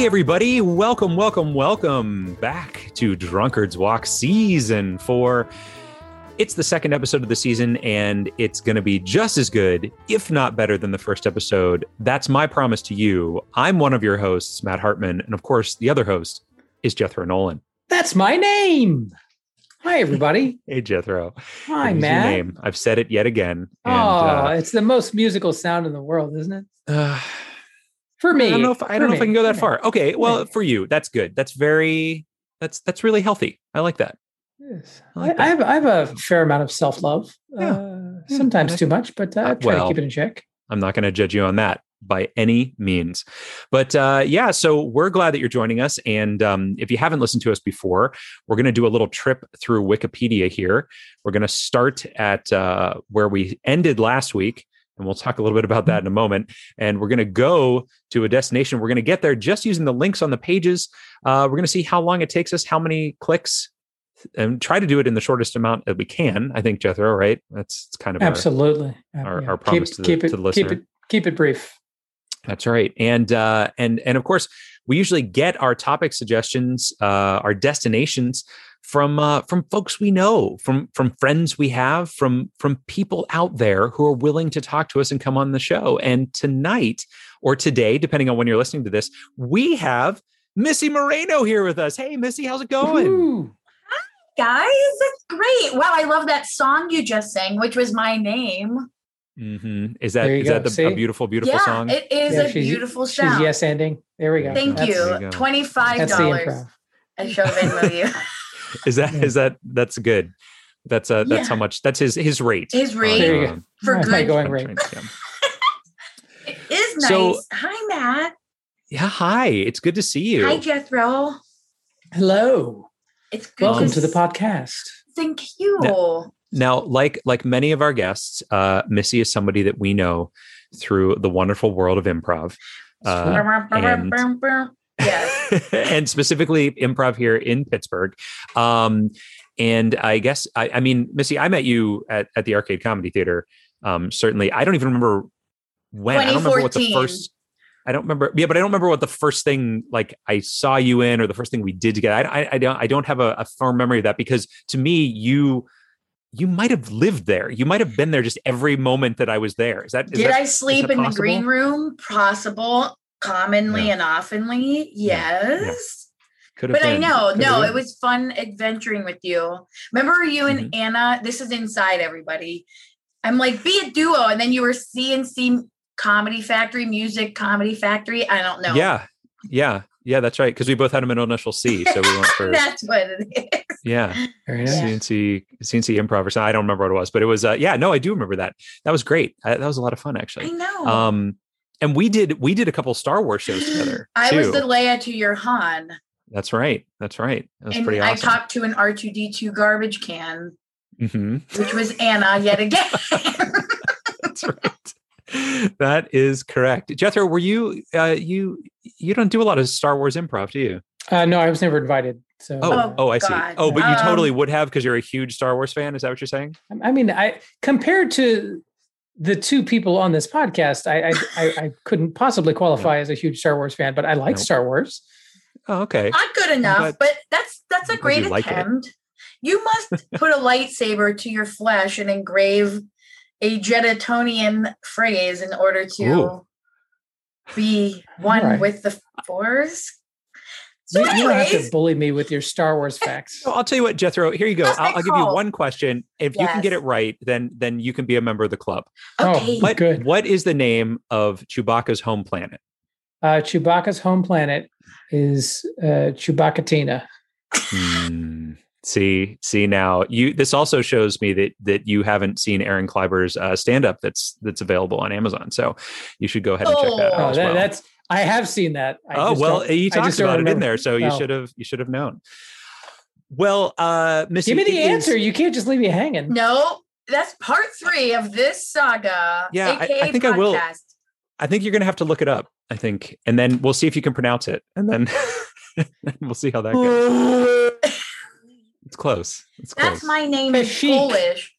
Hey, everybody. Welcome, welcome, welcome back to Drunkard's Walk Season 4. It's the second episode of the season, and it's going to be just as good, if not better, than the first episode. That's my promise to you. I'm one of your hosts, Matt Hartman. And of course, the other host is Jethro Nolan. That's my name. Hi, everybody. hey, Jethro. Hi, Matt. name. I've said it yet again. oh, uh, it's the most musical sound in the world, isn't it? uh, For me. I don't know if I don't know if I can go that far. Okay, well, me. for you, that's good. That's very that's that's really healthy. I like that. Yes. I like I have I have a fair amount of self love. Yeah. Uh, Yeah. sometimes too much, but uh, I Uh, try well, to keep it in check. I'm not going to judge you on that by any means. But uh, yeah, so we're glad that you're joining us. And um, if you haven't listened to us before, we're going to do a little trip through Wikipedia here. We're going to start at uh, where we ended last week. And we'll talk a little bit about that in a moment. And we're going to go to a destination. We're going to get there just using the links on the pages. Uh, we're going to see how long it takes us, how many clicks, and try to do it in the shortest amount that we can. I think, Jethro, right? That's, kind of our, Absolutely. Uh, our- yeah. our promise keep, to the- keep it, to the Keep listener. it, keep it brief. That's right. And uh and and of course, we usually get our topic suggestions, uh our destinations from uh from folks we know, from from friends we have, from from people out there who are willing to talk to us and come on the show. And tonight or today, depending on when you're listening to this, we have Missy Moreno here with us. Hey Missy, how's it going? Woo. guys. That's great. Wow, I love that song you just sang, which was my name. hmm Is that There you is that the, a beautiful, beautiful yeah, song? it is Yeah, a she's- beautiful She's sound. yes ending. There we go. Thank That's- you you. Twenty five dollars. improv. I show Venmo you. is that Yeah. is that that's good. That's uh that's Yeah. how much that's his his rate. His rate There um, for That's good. going rate. trains. It is nice. So- Hi, Matt. Yeah, hi. It's good to see you. Hi, Jethro. Hello. It's good. Welcome to to the podcast. Thank you. now, like like many of our guests, uh, Missy is somebody that we know through the wonderful world of improv. Uh, and- yes. and specifically improv here in Pittsburgh. Um, and I guess I, I mean, Missy, I met you at, at the Arcade Comedy Theater. Um, certainly, I don't even remember when. I don't remember what the first. I don't remember. Yeah, but I don't remember what the first thing like I saw you in, or the first thing we did together. I, I, I don't. I don't have a, a firm memory of that because to me, you you might have lived there. You might have been there just every moment that I was there. Is that? Is Did that, I sleep in the green room? Possible. Commonly Yeah. and oftenly. Yeah. Yeah. Yes. Could have But I know, Could no, have it was fun adventuring with you. Remember you and Mhm. Anna? This is inside everybody. I'm like, be a duo. And then you were CNC Comedy Factory, Music Comedy Factory. I don't know. Yeah, yeah, yeah. That's right. Because we both had a middle initial C, so we went for That's what it is. yeah. Very nice. Yeah. CNC CNC improv or something. I don't remember what it was, but it was uh, yeah. No, I do remember that. That was great. Uh, that was a lot of fun actually I know. Um, and we did we did a couple Star Wars shows together. I was the Leia to your Han. That's right. That's right. That was and pretty I talked to an R2D2 garbage can, hmm which was Anna yet again. That's right. That is correct. Jethro, were you uh, you you don't do a lot of Star Wars improv, do you? Uh, no, I was never invited. So Oh, uh, oh, I see. God. Oh, but you Um, totally would have because you're a huge Star Wars fan. Is that what you're saying? I mean, I compared to the two people on this podcast, I I, I, I couldn't possibly qualify as a huge Star Wars fan, but I like Nope. Star Wars. Oh, okay. Not good enough, glad- but that's that's a I'm glad great you like it. attempt. You must put a lightsaber to your flesh and engrave a Jetatonian phrase in order to Ooh. be one Alright. with the force. So, You, you don't have to bully me with your Star Wars facts. So I'll tell you what, Jethro. Here you go. I'll, I'll give you one question. If you can get it right, then then you can be a member of the club. okay. Oh, What Good. What is the name of Chewbacca's home planet? Uh, Chewbacca's home planet is uh, Chewbaccatina. Hmm. See, see now. You. This also shows me that that you haven't seen Aaron Kleiber's uh, stand up. That's that's available on Amazon. So you should go ahead and check that Oh. out. Oh, as that, well. that's I have seen that. I oh just well, don't- he I just don't about it in there, so you Oh. should have you should have known. Well, uh, Missy, Give me the it is- answer. You can't just leave me hanging. No, that's part three of this saga. Yeah, I- I aka think I will. I think you're going to have to look it up. I think, and then we'll see if you can pronounce it, and then we'll see how that goes. It's close. It's close. That's my name is Kashyyyk. Polish.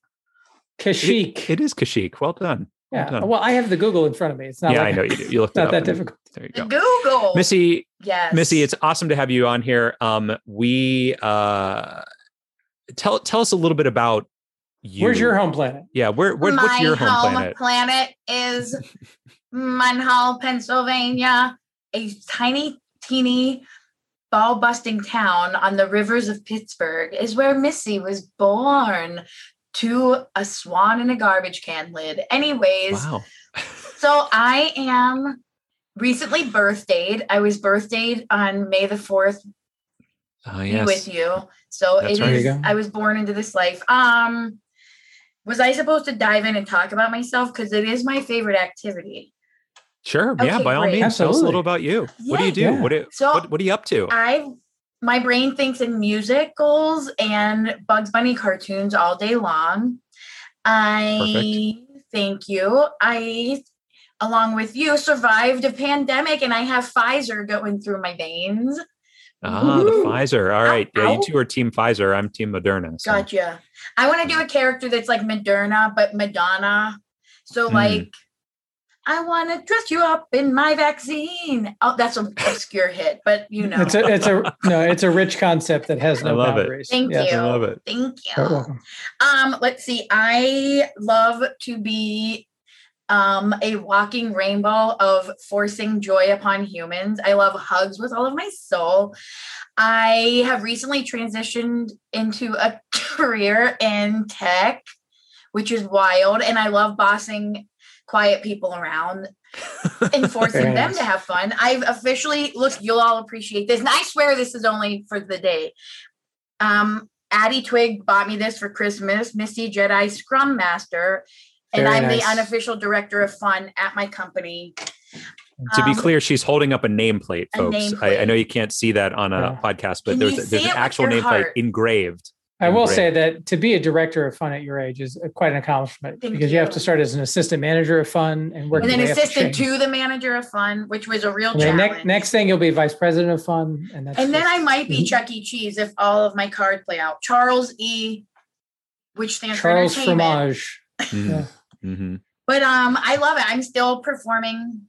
Kashyyyk. It is Kashik. Well done. Yeah. Well, I have the Google in front of me. It's not yeah, like, I know you do. You looked it not that difficult. There you The go. Google. Missy, Yes. Missy, it's awesome to have you on here. Um, we uh, tell tell us a little bit about you. Where's your home planet? Yeah, where, where My what's your home, planet? My home planet is Munhall, Pennsylvania, a tiny, teeny, ball busting town on the rivers of Pittsburgh, is where Missy was born to a swan in a garbage can lid. Anyways, Wow. so I am recently birthdayed. I was birthdayed on May the 4th Oh be yes. with you. So That's it right. is. There you go. I was born into this life. Um, was I supposed to dive in and talk about myself because it is my favorite activity? Sure. yeah, Okay, by all great. means, tell us a little about you. what do you do? Yeah. What, do, So- what what are you up to? I my brain thinks in musicals and Bugs Bunny cartoons all day long. I thank you. I along with you survived a pandemic and I have Pfizer going through my veins. ah, the Pfizer. All right. Yeah, you ow. two are Team Pfizer. I'm Team Moderna. so- Gotcha. I want to do a character that's like Moderna, but Madonna. So Hmm. like, I want to dress you up in my vaccine. Oh, that's an obscure hit, but you know. It's a it's a no, it's a rich concept that has I no love it. boundaries. Thank Yes. you. I love it. Thank You're you. welcome. Um, let's see. I love to be um a walking rainbow of forcing joy upon humans. I love hugs with all of my soul. I have recently transitioned into a career in tech, which is wild, and I love bossing quiet people around and forcing Very them nice. to have fun. I've officially look, you'll all appreciate this. And I swear this is only for the day. Um, Addie Twig bought me this for Christmas, Misty Jedi Scrum Master. And Very I'm nice. the unofficial director of fun at my company. To be Um, clear, she's holding up a nameplate, a folks. I, I know you can't see that on a Yeah. podcast, but Can there's there's an actual your nameplate heart? engraved. I will Great. say that to be a director of fun at your age is quite an accomplishment Thank because you. have to start as an assistant manager of fun and work. And then your way up the assistant chain. to the manager of fun, which was a real And challenge. next, next thing you'll be vice president of fun, and that's and then I might be. Chuck E. Cheese if all of my cards play out. Charles E., which stands Charles for entertainment. Fromage. Mhm. Yeah. Mhm. But um, I love it. I'm still performing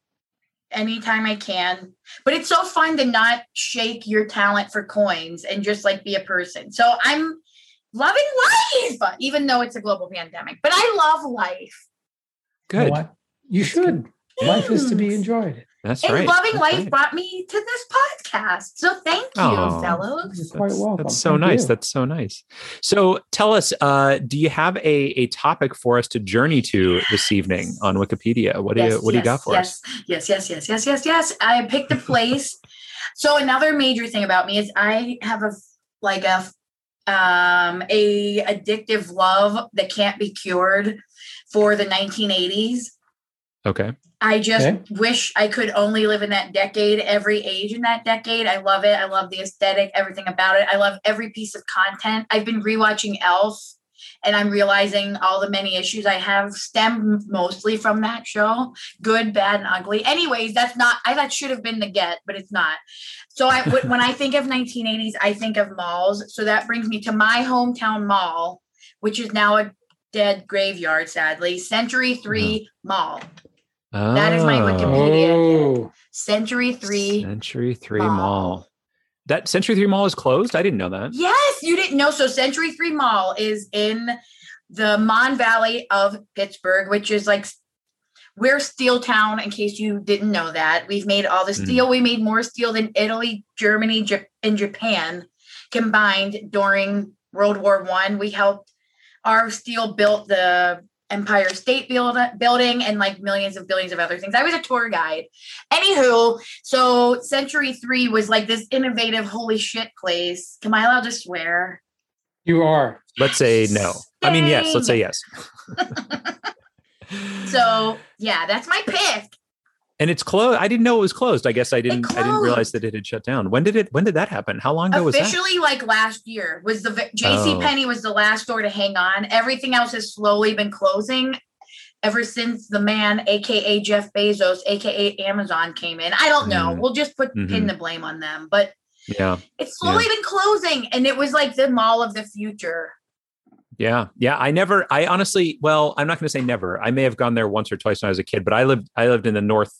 anytime I can. But it's so fun to not shake your talent for coins and just like be a person. So I'm loving life, even though it's a global pandemic. But I love life. You know Good. You should. Life is to be enjoyed. That's and right. loving That's life right. brought me to this podcast. So thank you, Aw. fellows. You're quite That's, welcome. that's so Thank nice. you. That's so nice. So tell us, uh, do you have a, a topic for us to journey to this evening on Wikipedia? What do you what do you got for us? yes, Yes, yes, yes, yes, yes, yes. I picked a place. so another major thing about me is I have a like a um a addictive love that can't be cured for the 1980s. Okay. I just Okay. wish I could only live in that decade, every age in that decade. I love it. I love the aesthetic, everything about it. I love every piece of content. I've been rewatching ALF and I'm realizing all the many issues I have stem mostly from that show good, bad, and ugly. Anyways, that's not, I that should have been the get, but it's not. So I, when I think of 1980s, I think of malls. So that brings me to my hometown mall, which is now a dead graveyard, sadly, Century 3 mm-hmm. Mall. Oh. That is my Oh, Wikipedia. Oh, Century 3. Century Three Mall. Mall. That Century Three Mall is closed. I didn't know that. You didn't know. So Century 3 Mall is in the Mon Valley of Pittsburgh, which is like we're steel town in case you didn't know that. We've made all the Mhm. steel. We made more steel than Italy, Germany, Ja- and Japan combined during World War One. We helped our steel built the Empire State build, building and like millions of billions of other things. I was a tour guide. Anywho, so Century 3 was like this innovative holy shit place. Am I allowed to swear? you are. Let's say no. I mean, yes. Let's say yes. So yeah, that's my pick. And it's closed. I didn't know it was closed. I guess I didn't. I didn't realize that it had shut down. When did it? When did that happen? How long ago was that? Officially, like last year, was the JC Oh. Penney was the last store to hang on. Everything else has slowly been closing ever since the man, aka Jeff Bezos, aka Amazon, came in. I don't know. Mm. We'll just put pin Mhm. the blame on them, but Yeah. it's slowly been closing, and it was like the mall of the future. Yeah. Yeah. I never, I honestly, well, I'm not going to say never. I may have gone there once or twice when I was a kid, but I lived, I lived in the north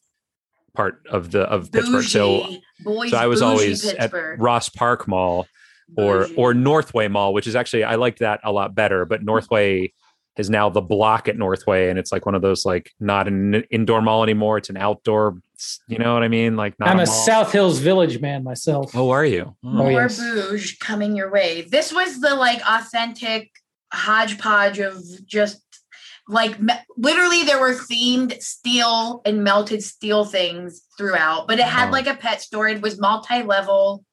part of the, of Pittsburgh. So, Boys, so I was always Pittsburgh. at Ross Park Mall or, Bougie. or Northway Mall, which is actually, I liked that a lot better, but Northway is now the block at Northway. And it's like one of those, like not an indoor mall anymore. It's an outdoor, you know what I mean? Like not I'm a mall. South Hills Village man myself. Oh, are you? Oh. Oh, more hmm. yes. bouge coming your way. This was the like authentic hodgepodge of just like me- literally there were themed steel and melted steel things throughout, but it had Wow. like a pet store. It was multi-level.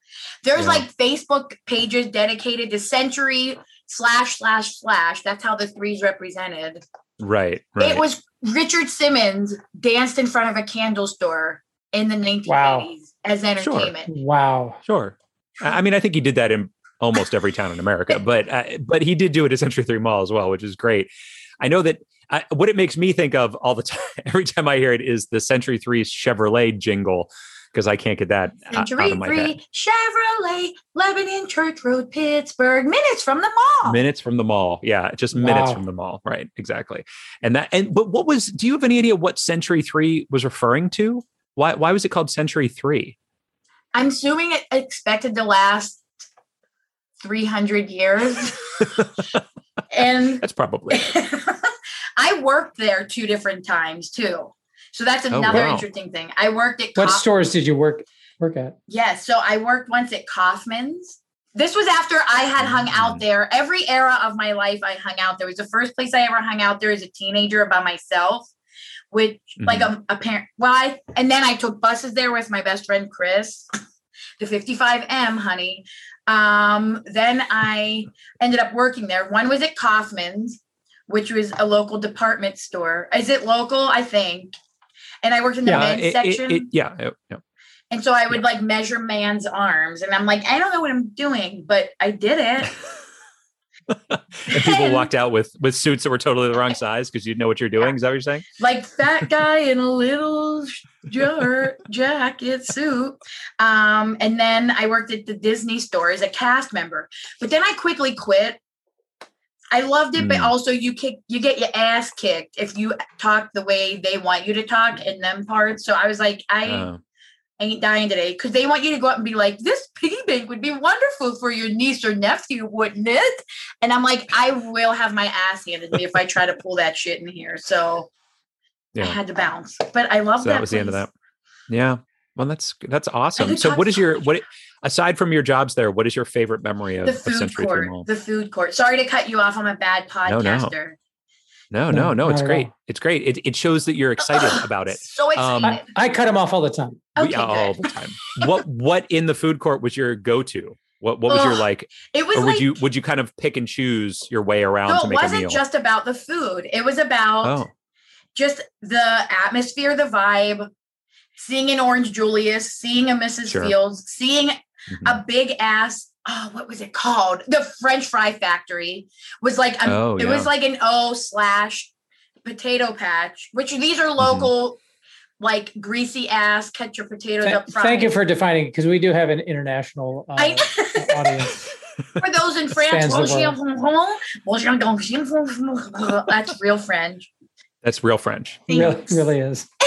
There's Yeah. like Facebook pages dedicated to century slash slash slash. That's how the three's represented. Right. Right. It was Richard Simmons danced in front of a candle store in the 1980s Wow. as Sure. entertainment. Wow. Sure. I I mean, I think he did that in almost every town in America, but uh, but he did do it at Century Three Mall as well, which is great. I know that I, what it makes me think of all the time, every time I hear it, is the Century Three Chevrolet jingle because I can't get that out, out of my head. Three, Chevrolet, Lebanon Church Road, Pittsburgh, minutes from the mall. Minutes from the mall, yeah, just minutes Wow. from the mall, right? Exactly. And that, and but what was? Do you have any idea what Century Three was referring to? Why why was it called Century Three? I'm assuming it expected to last 300 years. and That's probably I worked there two different times too. So that's Oh, another wow. interesting thing. I worked at What Kauf- stores did you work work at? Yes. So I worked once at Kaufman's. This was after I had hung Mm. out there. Every era of my life, I hung out there. It was the first place I ever hung out there as a teenager by myself, which like Mm-hmm. a, a parent. Well, I, and then I took buses there with my best friend Chris, the 55M, honey. Um, then I ended up working there. One was at Kaufman's, which was a local department store. Is it local? I think. And I worked in the Yeah, men's It- it- section. it- yeah, yeah, yeah. And so I would like measure man's arms, and I'm like, I don't know what I'm doing, but I did it. and people walked out with with suits that were totally the wrong size because you know what you're doing. Is that what you're saying? like fat guy in a little jar- jacket suit. Um, and then I worked at the Disney store as a cast member, but then I quickly quit. I loved it, but Mm. also you kick you get your ass kicked if you talk the way they want you to talk in them parts. So I was like, I Uh, ain't dying today because they want you to go out and be like, this piggy bank would be wonderful for your niece or nephew, wouldn't it? And I'm like, I will have my ass handed to me if I try to pull that shit in here. So I had to bounce. But I love So that was the end of that. Yeah. Well, that's that's awesome. So, what is your what aside from your jobs there? What is your favorite memory of, The of food Century court. Mall? The food court. Sorry to cut you off. I'm a bad No, no. podcaster. No, No, no, no. It's great. It's great. It it shows that you're excited about it. So Um, excited. I, I cut him off all the time. We- okay, all the time. what what in the food court was your go to? What what was your like? It was Or would like you would you kind of pick and choose your way around no, to it make a wasn't meal? just about the food. It was about oh, just the atmosphere, the vibe, seeing an Orange Julius, seeing a Mrs. Sure. Fields, seeing mhm. a big ass. Oh, what was it called? The French Fry Factory was like a, Oh, it was like an O slash potato patch, which these Mm-hmm. are local, like greasy ass. Cut your potatoes Th- up front. thank you for defining because we do have an international uh, I, audience. for those in France. That's real French. That's real French. Really, Thanks. really is.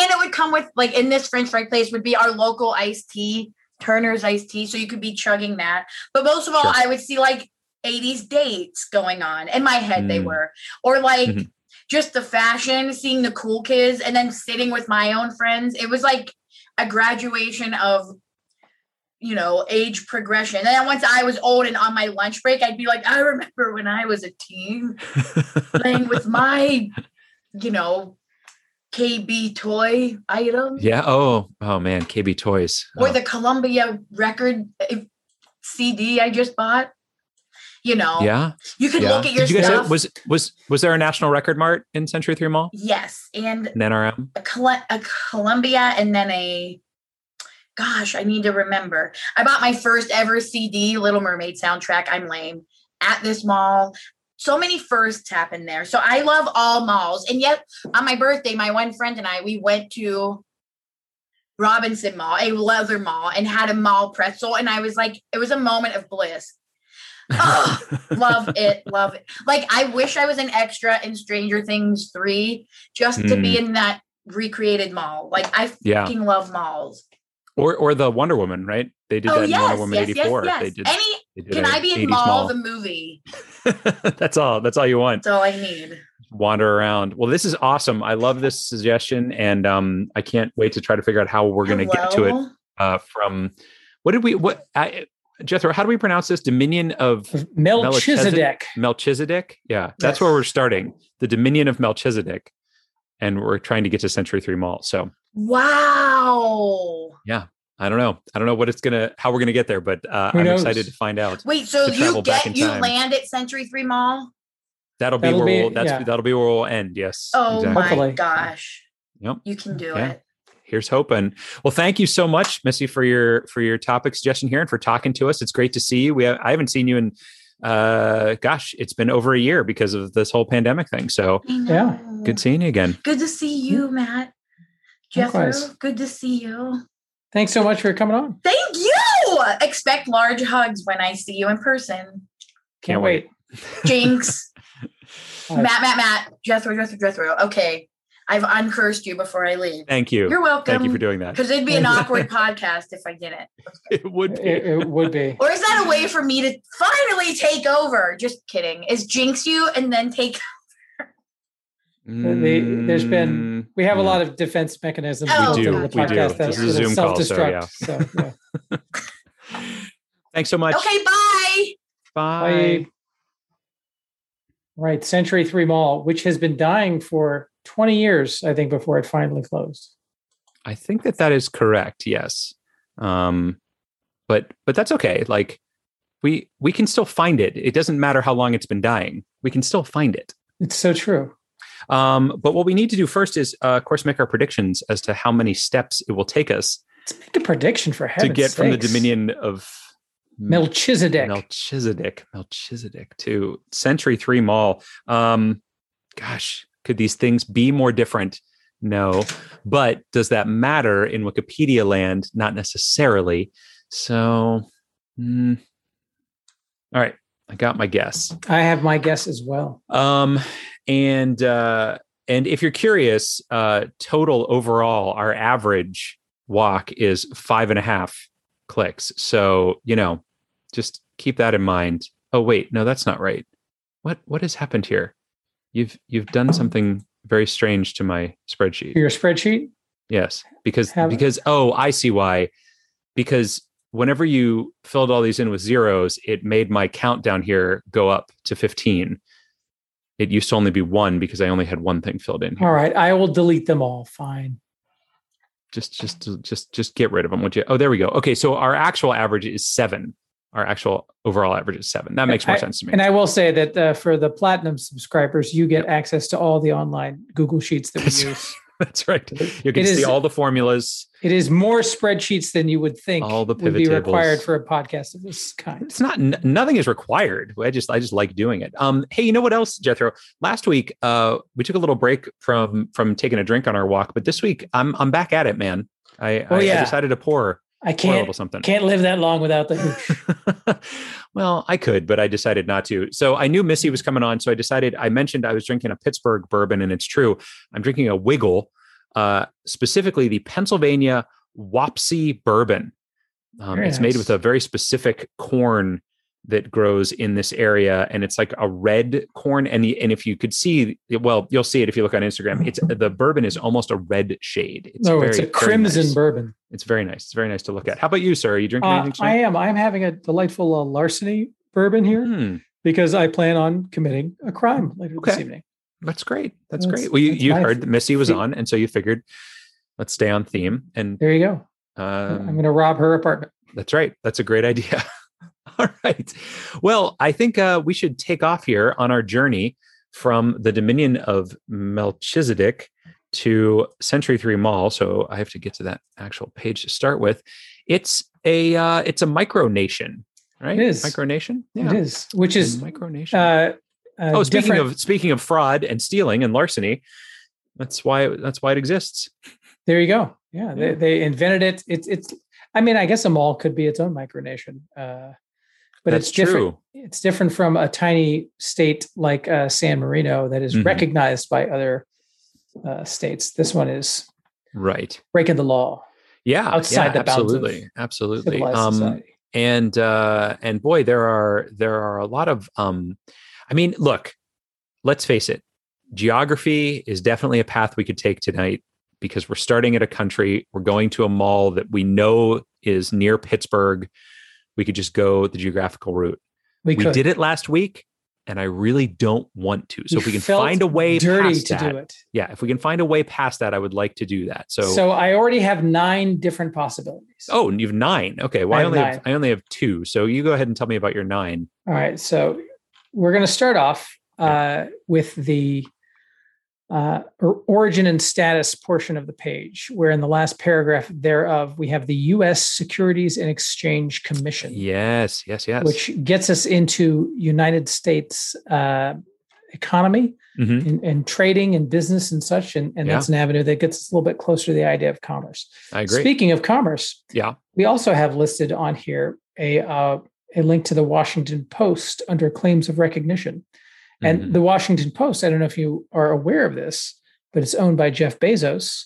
And it would come with like in this French fry place would be our local iced tea, Turner's iced tea. So you could be chugging that. But most of all, Sure. I would see like 80s dates going on. In my head, they Mm. were. Or like Mhm. just the fashion, seeing the cool kids, and then sitting with my own friends. It was like a graduation of you know, age progression. And then once I was old and on my lunch break, I'd be like, I remember when I was a teen playing with my, you know, KB toy item yeah. Oh, oh man, KB Toys. or Oh, the Columbia record uh, CD I just bought. You know, yeah. you could Yeah. look at your Did you stuff. was was was there a national record mart in Century Three Mall? yes, and An NRM? a, Col- a Columbia and then a gosh, I need to remember. I bought my first ever CD, Little Mermaid soundtrack. I'm lame at this mall. So many firsts happened there. So I love all malls. And yet on my birthday, my one friend and I, we went to Robinson Mall, a leather mall, and had a mall pretzel. And I was like, it was a moment of bliss. Oh, love it, love it. Like I wish I was an extra in Stranger Things three just to be mm. in that recreated mall. Like I Yeah. fucking love malls. Or or the Wonder Woman, right? They did Oh that in Wonder Woman yes, yes, 84. yes. They did, Any they did can I be in 80s mall, the movie? that's all. That's all you want. That's all I need. Wander around. Well, this is awesome. I love this suggestion, and um, I can't wait to try to figure out how we're going to get to it. Uh, from what did we? What I, Jethro? How do we pronounce this? Dominion of Melchizedek. Melchizedek. Yeah, that's Yes. where we're starting. The Dominion of Melchizedek, and we're trying to get to Century Three Mall. So Wow. I don't know. I don't know what it's gonna, how we're gonna get there, but uh, I'm knows? excited to find out. Wait, so you get you time. land at Century Three Mall? That'll be That'll where be- we'll, that's yeah. that'll be where we'll end. Yes. Oh exactly. my Hopefully. gosh. Yep. You can do Yeah. it. here's hoping. Well, thank you so much, Missy, for your for your topic suggestion here and for talking to us. It's great to see you. We have, I haven't seen you in uh gosh, it's been over a year because of this whole pandemic thing. So Yeah. good seeing you again. Good to see you, Matt. Jethro, good to see you. Thanks so much for coming on. Thank you. Expect large hugs when I see you in person. Can't wait. Jinx. Matt, Matt, Matt. Jethro, Jethro, Jethro. Okay. I've uncursed you before I leave. Thank you. You're welcome. Thank you for doing that. Because it'd be an awkward podcast if I didn't. It would be. It, it would be. Or is that a way for me to finally take over? Just kidding. Is jinx you and then take the- there's been- Mm, We have a lot of defense mechanisms. We do, we the do. podcast This that is a Zoom call, so, self-destruct. So, yeah. Thanks so much. Okay, bye. Bye. Bye. Right, Century Three Mall, which has been dying for 20 years, I think, before it finally closed. I think that that is correct. Yes. Um, but but that's okay. Like we we can still find it. It doesn't matter how long it's been dying. We can still find it. It's so true. Um, but what we need to do first is, uh, of course, make our predictions as to how many steps it will take us Let's make a prediction for to heaven's get from the dominion of Melchizedek. Melchizedek, Melchizedek to Century Three Mall. Um, gosh, could these things be more different? No, but does that matter in Wikipedia land? Not necessarily. So, mm, all right, I got my guess. I have my guess as well. Um, and uh, and if you're curious, uh, total overall, our average walk is five and a half clicks. So you know, just keep that in mind. Oh wait, no, that's not right. What what has happened here? You've you've done something very strange to my spreadsheet. Your spreadsheet, Yes, because Have- because oh, I see why. Because whenever you filled all these in with zeros, it made my count down here go up to 15. It used to only be one because I only had one thing filled in. Here. all right, I will delete them all. Fine. Just just just just get rid of them, would you? Oh, there we go. Okay, so our actual average is seven. Our actual overall average is seven. That makes more I- sense to me. And I will say that uh, for the platinum subscribers, you get access to all the online Google Sheets that we use. That's right. You can It see is- all the formulas. It is more spreadsheets than you would think All the would pivot be tables. required for a podcast of this kind. it's not n- nothing is required i just i just like doing it um hey you know what else jethro last week uh we took a little break from from taking a drink on our walk but this week i'm i'm back at it man i Oh, I, I yeah. decided to pour I can't something. can't live that long without the well i could but i decided not to. So i knew missy was coming on so i decided i mentioned i was drinking a pittsburgh bourbon and it's true. I'm drinking a Wigle uh specifically the pennsylvania wapsie bourbon. Um, it's made with a very specific corn that grows in this area and it's like a red corn and the, and if you could see well you'll see it if you look on instagram it's the bourbon is almost a red shade it's no, very, it's a crimson nice. bourbon. it's very nice it's very nice to look at how about you sir are you drinking Uh, anything I am. I'm having a delightful uh, larceny bourbon here Hmm, because I plan on committing a crime later this evening. that's great that's, That's- great well you, you heard that missy was on and so you figured let's stay on theme and There you go. um, I'm going to rob her apartment. That's right. That's a great idea. All right. Well, I think uh, we should take off here on our journey from the dominion of Melchizedek to Century Three Mall. So I have to get to that actual page to start with. It's a uh, it's a micronation, right? It is. micronation. It is, which is micronation. uh, uh, oh, speaking different- of speaking of fraud and stealing and larceny, that's why that's why it exists. There you go. Yeah, Yeah. They, they invented it. It's it's. I mean, I guess a mall could be its own micronation. Uh, but That's it's different. true. It's different from a tiny state like uh, San Marino that is Mhm. recognized by other uh, states. This one is Right. breaking the law, Yeah. Outside yeah, the absolutely. Absolutely. Um, and uh and boy there are there are a lot of um i mean look let's face it geography is definitely a path we could take tonight because we're starting at a country we're going to a mall that we know is near pittsburgh we could just go the geographical route. We, we, did it last week and i really don't want to. So You if we can find a way dirty to that do it. yeah if we can find a way past that i would like to do that. So, So, I already have nine different possibilities. oh and you have nine. Okay well I i, have only have i only have two. So you go ahead and tell me about your nine. All right. So we're going to start off uh, with the uh, or- origin and status portion of the page, where in the last paragraph thereof, we have the U.S. Securities and Exchange Commission, Yes, yes, yes. which gets us into United States uh, economy Mhm. and, and trading and business and such. And, and Yeah. that's an avenue that gets us a little bit closer to the idea of commerce. I agree. Speaking of commerce, Yeah. we also have listed on here a uh, a link to the Washington Post under claims of recognition. And Mhm. the Washington Post, I don't know if you are aware of this, but it's owned by Jeff Bezos,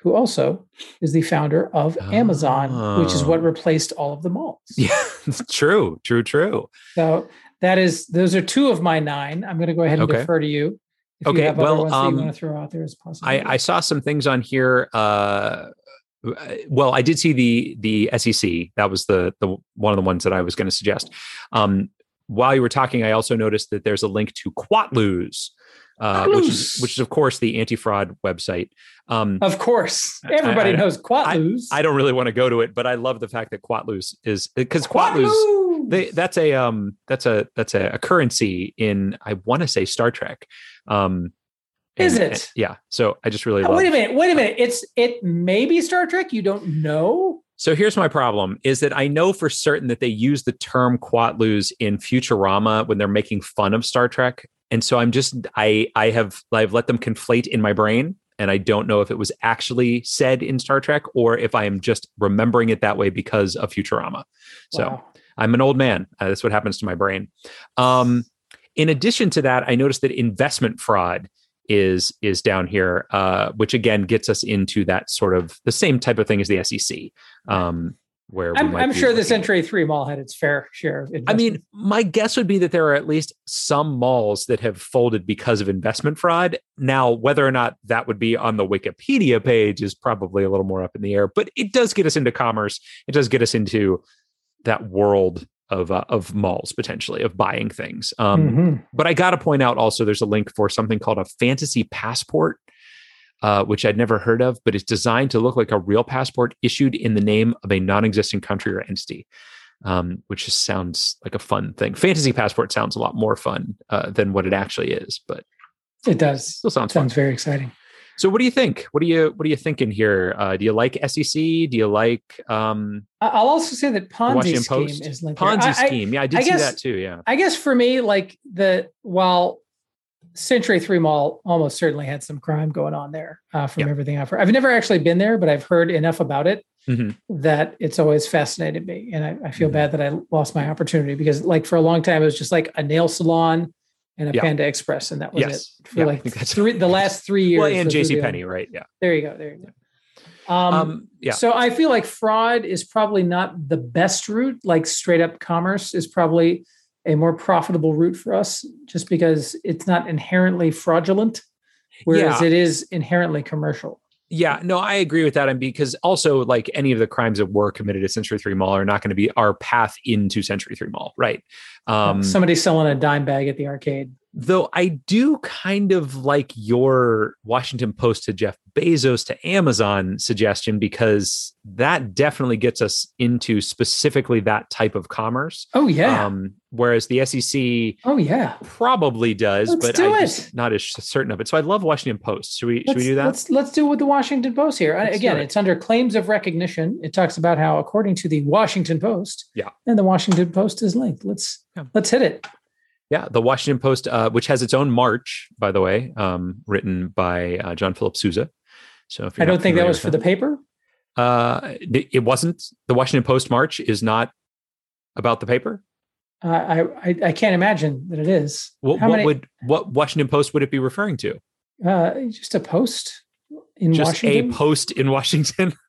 who also is the founder of Amazon, which is what Oh. replaced all of the malls. yeah, true, true, true. So that is those are two of my nine. I'm going to go ahead and Okay. defer to you. If Okay, you have well, other ones that um, you want to throw out there as possible. I, I saw some things on here. Uh, well, I did see the the SEC. That was the the one of the ones that I was going to suggest. Um, while you were talking, I also noticed that there's a link to Quatloos, uh, which is which is of course the anti fraud website. Um, of course, everybody I- knows Quatloos. I don't really want to go to it, but I love the fact that Quatloos is because Quatloos. they that's a um that's a that's a, a currency in I want to say Star Trek. Um Is it? and- yeah. So I just really Oh, love wait a minute. Wait a minute. It's it may be Star Trek. You don't know. So here's my problem is that I know for certain that they use the term Quatloos in Futurama when they're making fun of Star Trek. And so I'm just I I have I've let them conflate in my brain and I don't know if it was actually said in Star Trek or if I am just remembering it that way because of Futurama. So Wow. I'm an old man. Uh, that's what happens to my brain. Um, in addition to that, I noticed that investment fraud is is down here, uh, which again gets us into that sort of the same type of thing as the SEC, um, where I'm, I'm sure the looking- Century Three Mall had its fair share of. I mean, my guess would be that there are at least some malls that have folded because of investment fraud. Now, whether or not that would be on the Wikipedia page is probably a little more up in the air, but it does get us into commerce. It does get us into that world of uh, of malls potentially of buying things. Um, Mhm. But I got to point out also there's a link for something called a fantasy passport. Uh, which I'd never heard of, but it's designed to look like a real passport issued in the name of a non-existent country or entity um, which just sounds like a fun thing. Fantasy Passport sounds a lot more fun uh, than what it actually is, but it does. still sounds fun. Sounds very exciting. So, what do you think? What do you what are you thinking here? Uh, do you like SEC? Do you like um, I'll also say that Ponzi Washington scheme Post? is linked. Ponzi I- scheme. Yeah, I did I see guess- that too. Yeah. I guess for me, like the while Century Three Mall almost certainly had some crime going on there uh, from Yeah. everything I've heard. I've never actually been there, but I've heard enough about it Mhm. that it's always fascinated me, and I, I feel Mhm. bad that I lost my opportunity because, like, for a long time it was just like a nail salon and a Yeah. Panda Express, and that was Yes. it for Yeah, like three, the last three years. Well, and J.C. Penney, right? Yeah. There you go. There you go. Um, Um, yeah. So I feel like fraud is probably not the best route. Like straight up commerce is probably a more profitable route for us, just because it's not inherently fraudulent, whereas Yeah. it is inherently commercial. Yeah, no, I agree with that. And because also, like any of the crimes that were committed at Century Three Mall are not going to be our path into Century Three Mall, right? Um, Somebody selling a dime bag at the arcade. though I do kind of like your Washington Post to Jeff Bezos to Amazon suggestion because that definitely gets us into specifically that type of commerce. Oh yeah. Um, whereas the SEC oh yeah. probably does, Let's but do I'm not as certain of it. So I love Washington Post. Should we should Let's, we do that? Let's let's do it with the Washington Post here. Let's Again, it. it's under claims of recognition. It talks about how, according to the Washington Post, Yeah. and the Washington Post is linked. Let's Yeah. let's hit it. Yeah, the Washington Post, uh, which has its own march, by the way, um, written by uh, John Philip Sousa. So if I don't think that was with for the paper. Uh, it it wasn't. The Washington Post march is not about the paper. Uh, I, I I can't imagine that it is. What, what many- would what Washington Post would it be referring to? Uh, just a post in Just Washington. a post in Washington.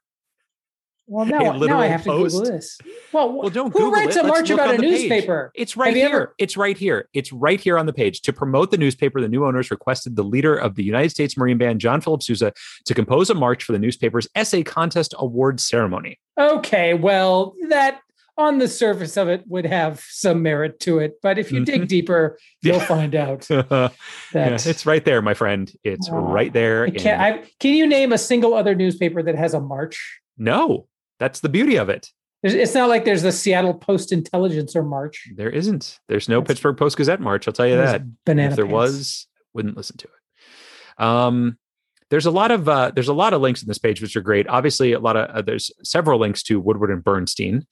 well, now, now I have to post? Google this. Well, Well, don't who Google writes it. a Let's march about a the page. newspaper? It's right here. ever- It's right here. It's right here on the page. To promote the newspaper, the new owners requested the leader of the United States Marine Band, John Philip Sousa, to compose a march for the newspaper's essay contest award ceremony. Okay, well, that on the surface of it would have some merit to it, but if you Mhm. dig deeper, you'll Yeah. find out yeah, that it's right there, my friend. It's Oh, right there. I can't. in- I, can you name a single other newspaper that has a march? no, that's the beauty of it. It's not like there's the Seattle Post Intelligence or March. There isn't. There's no That's- Pittsburgh Post Gazette march. I'll tell you that. banana. if there pants. was, wouldn't listen to it. Um, there's a lot of uh, there's a lot of links in this page which are great. Obviously, a lot of uh, there's several links to Woodward and Bernstein,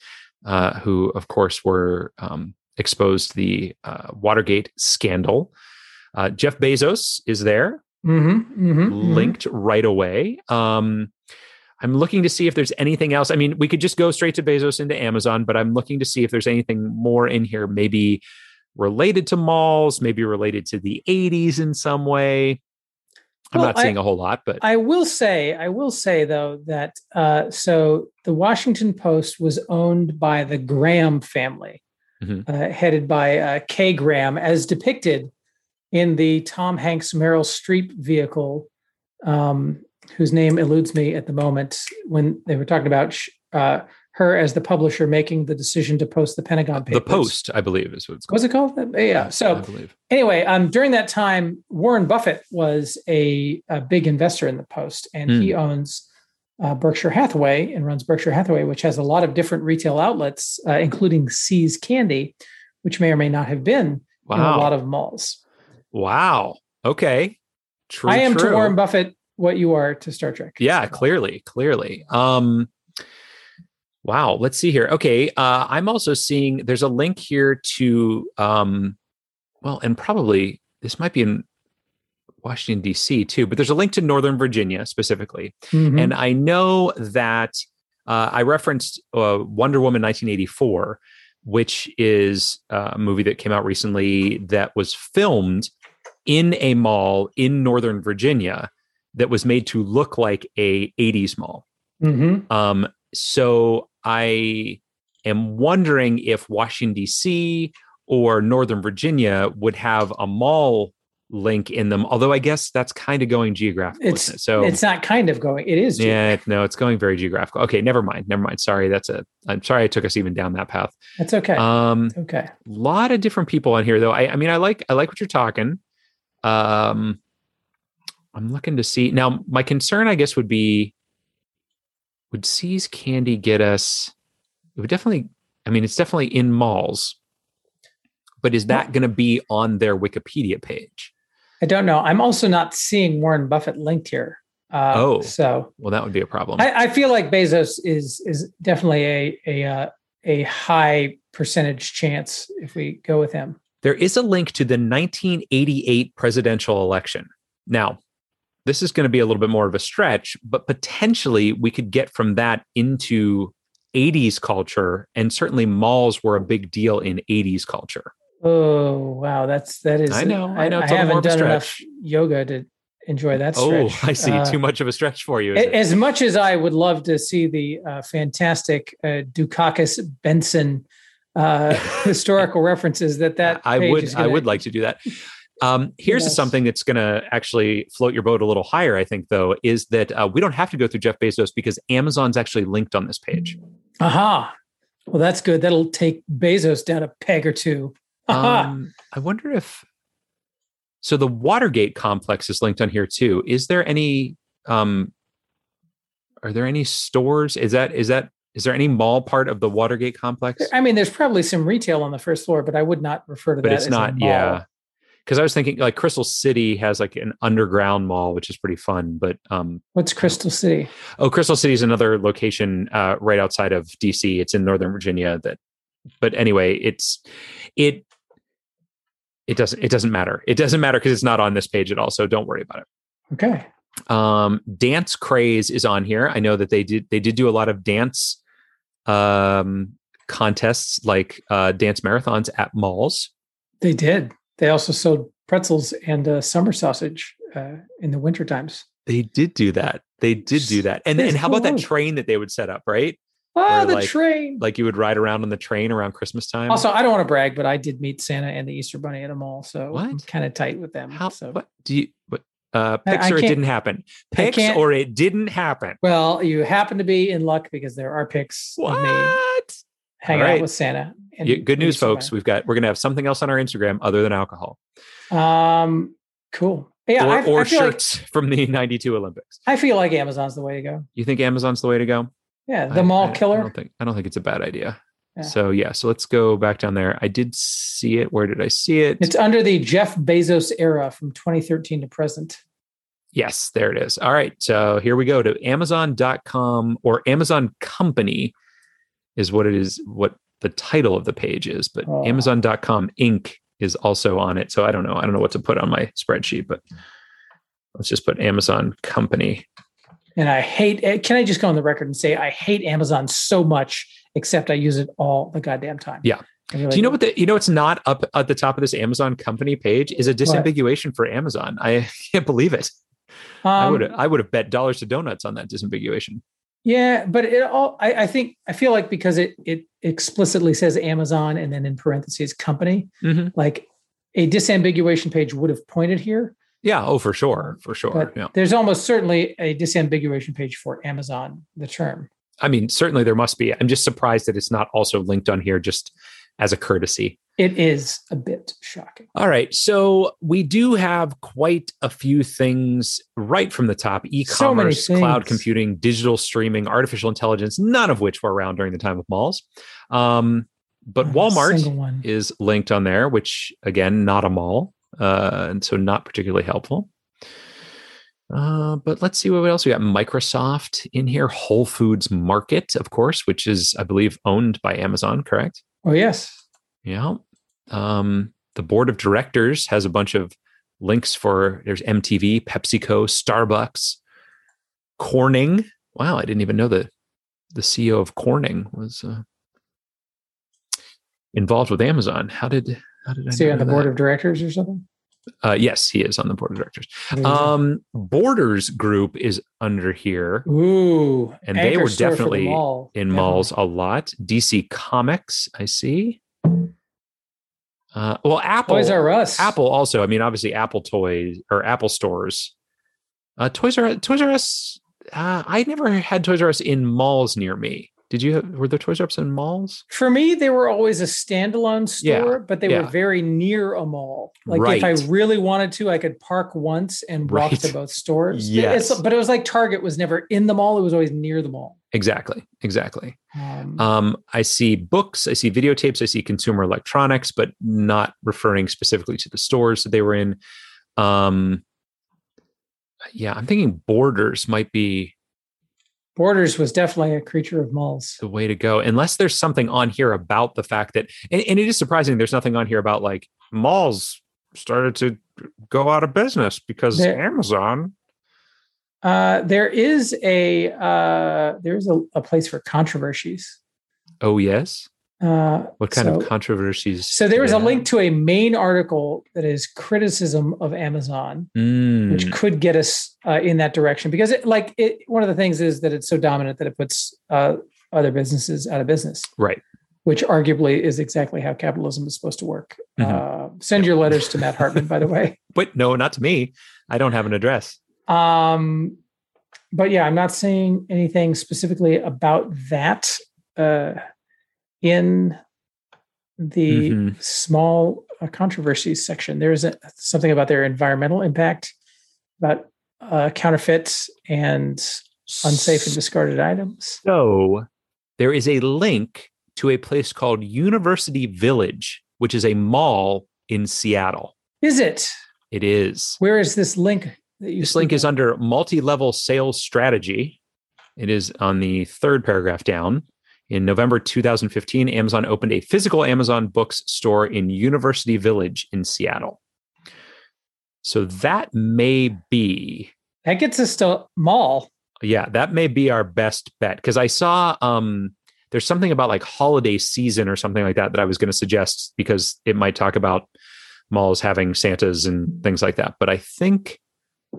uh, who of course were um, exposed to the uh, Watergate scandal. Uh, Jeff Bezos is there, Mhm, mhm, mhm. linked right away. Um, I'm looking to see if there's anything else. I mean, we could just go straight to Bezos into Amazon, but I'm looking to see if there's anything more in here, maybe related to malls, maybe related to the 80s in some way. I'm Well, not I- seeing a whole lot, but I will say, I will say though that uh, so the Washington Post was owned by the Graham family, Mhm. uh, headed by uh, Kay Graham, as depicted in the Tom Hanks Meryl Streep vehicle, um, whose name eludes me at the moment. When they were talking about sh- uh, her as the publisher making the decision to post the Pentagon page. the Post, I believe, is what it's called. Was it called? Yeah. I So believe. anyway, um, during that time, Warren Buffett was a, a big investor in the Post, and he owns uh, Berkshire Hathaway and runs Berkshire Hathaway, which has a lot of different retail outlets, uh, including See's Candy, which may or may not have been in a Wow. lot of malls. wow. Okay. True. I am true. to Warren Buffett what you are to Star Trek. Yeah, clearly, clearly. Um, wow. Let's see here. Okay, uh, I'm also seeing there's a link here to, um, well, and probably this might be in Washington D.C. too, but there's a link to Northern Virginia specifically, mhm. and I know that uh, I referenced uh, Wonder Woman 1984, which is a movie that came out recently that was filmed in a mall in Northern Virginia that was made to look like a 80s mall. Mhm. Um, so I am wondering if Washington D.C. or Northern Virginia would have a mall link in them. Although I guess that's kind of going geographical. It's- it? so it's not kind of going. It is. yeah, no, it's going very geographical. Okay, never mind. Never mind. Sorry, that's a. I'm sorry I took us even down that path. That's okay. Um, okay. lot of different people on here though. I, I mean, I like I like what you're talking. Um, I'm looking to see now. My concern, I guess, would be would See's Candy get us? It would definitely. I mean, it's definitely in malls, but is that going to be on their Wikipedia page? I don't know. I'm also not seeing Warren Buffett linked here. Uh, Oh. so Well, that would be a problem. I, I feel like Bezos is is definitely a a uh, a high percentage chance if we go with him. There is a link to the 1988 presidential election. Now, this is going to be a little bit more of a stretch, but potentially we could get from that into 80s culture. And certainly malls were a big deal in 80s culture. Oh wow, that's that is. I know, I know, I haven't done enough yoga to enjoy that. stretch. Oh, stretch. I see. Uh, Too much of a stretch for you. it? As much as I would love to see the uh, fantastic uh, Dukakis Bentsen uh, historical references that that I would I would like to do that. Um, here's Yes. something that's going to actually float your boat a little higher. I think though is that uh, we don't have to go through Jeff Bezos because Amazon's actually linked on this page. Aha. Well, that's good. That'll take Bezos down a peg or two. Aha. Um, I wonder if so. The Watergate complex is linked on here too. Is there any? Um, are there any stores? Is that is that is there any mall part of the Watergate complex? I mean, there's probably some retail on the first floor, but I would not refer to But that it's as not. a mall. Yeah. Because I was thinking like Crystal City has like an underground mall, which is pretty fun. But um, What's Crystal City? oh, Crystal City is another location uh, right outside of DC. It's in Northern Virginia. That, but anyway, it's it it doesn't it doesn't matter. It doesn't matter because it's not on this page at all. So don't worry about it. Okay. Um, dance craze is on here. I know that they did they did do a lot of dance um contests like uh, dance marathons at malls. They did. They also sold pretzels and uh, summer sausage uh, in the winter times. They did do that. They did do that. And and how about that train that they would set up, right? Oh, Or the like- train. Like you would ride around on the train around Christmas time. Also, I don't want to brag, but I did meet Santa and the Easter Bunny at a mall, so What? I'm kind of tight with them. how so. what do you what uh picks or it didn't happen? I Picks or it didn't happen. Well, you happen to be in luck because there are pics of me What? hanging All right. out with Santa. And Yeah, good news, folks. We've got we're gonna have something else on our Instagram other than alcohol. Um, cool. Yeah, or I, or I feel like shirts from the 92 Olympics. I feel like Amazon's the way to go. You think Amazon's the way to go? Yeah, the I- mall I- I killer. don't think I don't think it's a bad idea. Yeah. So yeah, so let's go back down there. I did see it. Where did I see it? It's under the Jeff Bezos era from 2013 to present. yes, there it is. All right. So here we go to Amazon.com or Amazon Company is what it is, what the title of the page is, but Oh. Amazon.com Inc. is also on it. So I don't know. I don't know what to put on my spreadsheet, but let's just put Amazon Company. And I hate. eh, Can I just go on the record and say I hate Amazon so much, except I use it all the goddamn time. Yeah. I really Do you know what the you know what's not up at the top of this Amazon company page is a What? disambiguation for Amazon. I can't believe it. I Um, would I would have bet dollars to donuts on that disambiguation. Yeah, but it all. I, I think I feel like because it it explicitly says Amazon and then in parentheses company, Mhm. like a disambiguation page would have pointed here. Yeah, oh for sure, for sure. Yeah. there's almost certainly a disambiguation page for Amazon, the term. I mean, certainly there must be. I'm just surprised that it's not also linked on here just as a courtesy. It is a bit shocking. All right. So we do have quite a few things right from the top e So commerce, cloud computing, digital streaming, artificial intelligence, none of which were around during the time of malls. Um, but Not Walmart is linked on there, which again, not a mall. Uh, and so not particularly helpful. Uh, but let's see what else we got. Microsoft in here, Whole Foods Market, of course, which is, I believe, owned by Amazon, correct? Oh yes, Yeah. Um, the board of directors has a bunch of links for there's MTV, PepsiCo, Starbucks, Corning. Wow, I didn't even know that the CEO of Corning was uh, involved with Amazon. How did how did I see on the that? board of directors or something. Uh, yes, he is on the board of directors. What is it? Um, Borders Group is under here Ooh, and they were for the definitely mall. in Definitely. malls a lot. DC Comics, I see. Uh, well, Apple. Toys R Us. Apple also. I mean, obviously, Apple toys or Apple stores. Uh, Toys R Toys R Us. Uh, I never had Toys R Us in malls near me. Did you? Have, were there Toys R Us in malls? For me, they were always a standalone Yeah, store, but they yeah. were very near a mall. Like if I really wanted to, I could park once and walk Right. to both stores. Yes. It's- but it was like Target was never in the mall; it was always near the mall. Exactly. Exactly. Um, Um, I see books. I see videotapes. I see consumer electronics, but not referring specifically to the stores that they were in. Um, yeah, I'm thinking Borders might be Borders was definitely a creature of malls. the way to go unless there's something on here about the fact that and, and it is surprising there's nothing on here about like malls started to go out of business because There- amazon Uh, there is a uh, there's a, a place for controversies. oh yes Uh, what kind so- of controversies So there is a link to a main article that is criticism of Amazon, Mm, which could get us uh, in that direction because, it, like, it, one of the things is that it's so dominant that it puts uh, other businesses out of business, right which arguably is exactly how capitalism is supposed to work. Mhm. Uh, send your letters to Matt Hartman, by the way. but no not to me i don't have an address Um, but yeah, I'm not saying anything specifically about that uh, in the Mhm. small uh, controversies section. There is a, something about their environmental impact, about uh, counterfeits and unsafe and discarded items. so there is a link to a place called university village which is a mall in seattle Is it? it is Where is this link that you? This link is under multi-level sales strategy. It is on the third paragraph down. In November 2015, Amazon opened a physical Amazon Books store in University Village in Seattle. So that may be, that gets us to mall. yeah, that may be our best bet because I saw um, there's something about like holiday season or something like that that I was going to suggest because it might talk about malls having Santas and things like that. But I think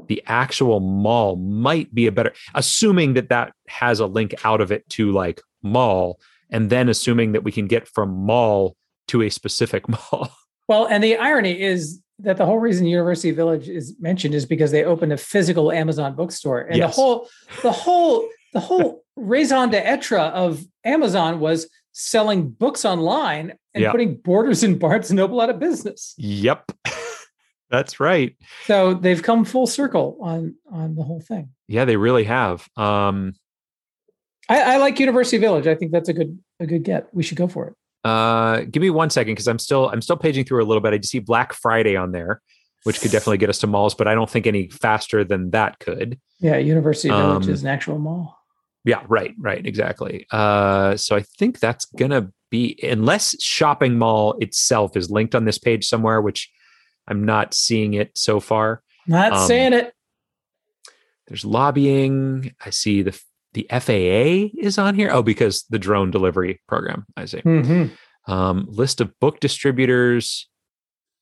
the actual mall might be a better, assuming that that has a link out of it to like mall, and then assuming that we can get from mall to a specific mall. Well, and the irony is that the whole reason University Village is mentioned is because they opened a physical Amazon bookstore, and Yes. the whole, the whole, the whole raison d'etre of Amazon was selling books online and Yeah. putting Borders and Barnes and Noble out of business. Yep. That's right. So they've come full circle on on the whole thing. Yeah, they really have. Um, I, I like University Village. I think that's a good a good get. We should go for it. uh, give me one second because I'm still I'm still paging through a little bit. I see Black Friday on there, which could definitely get us to malls, but I don't think any faster than that could. Yeah, University Village Um, is an actual mall. Yeah, right, right, exactly. Uh, so I think that's gonna be unless shopping mall itself is linked on this page somewhere, which I'm not seeing it so far. Not um, saying it. There's lobbying. I see the the FAA is on here. Oh, because the drone delivery program. I see. Mhm. Um, list of book distributors,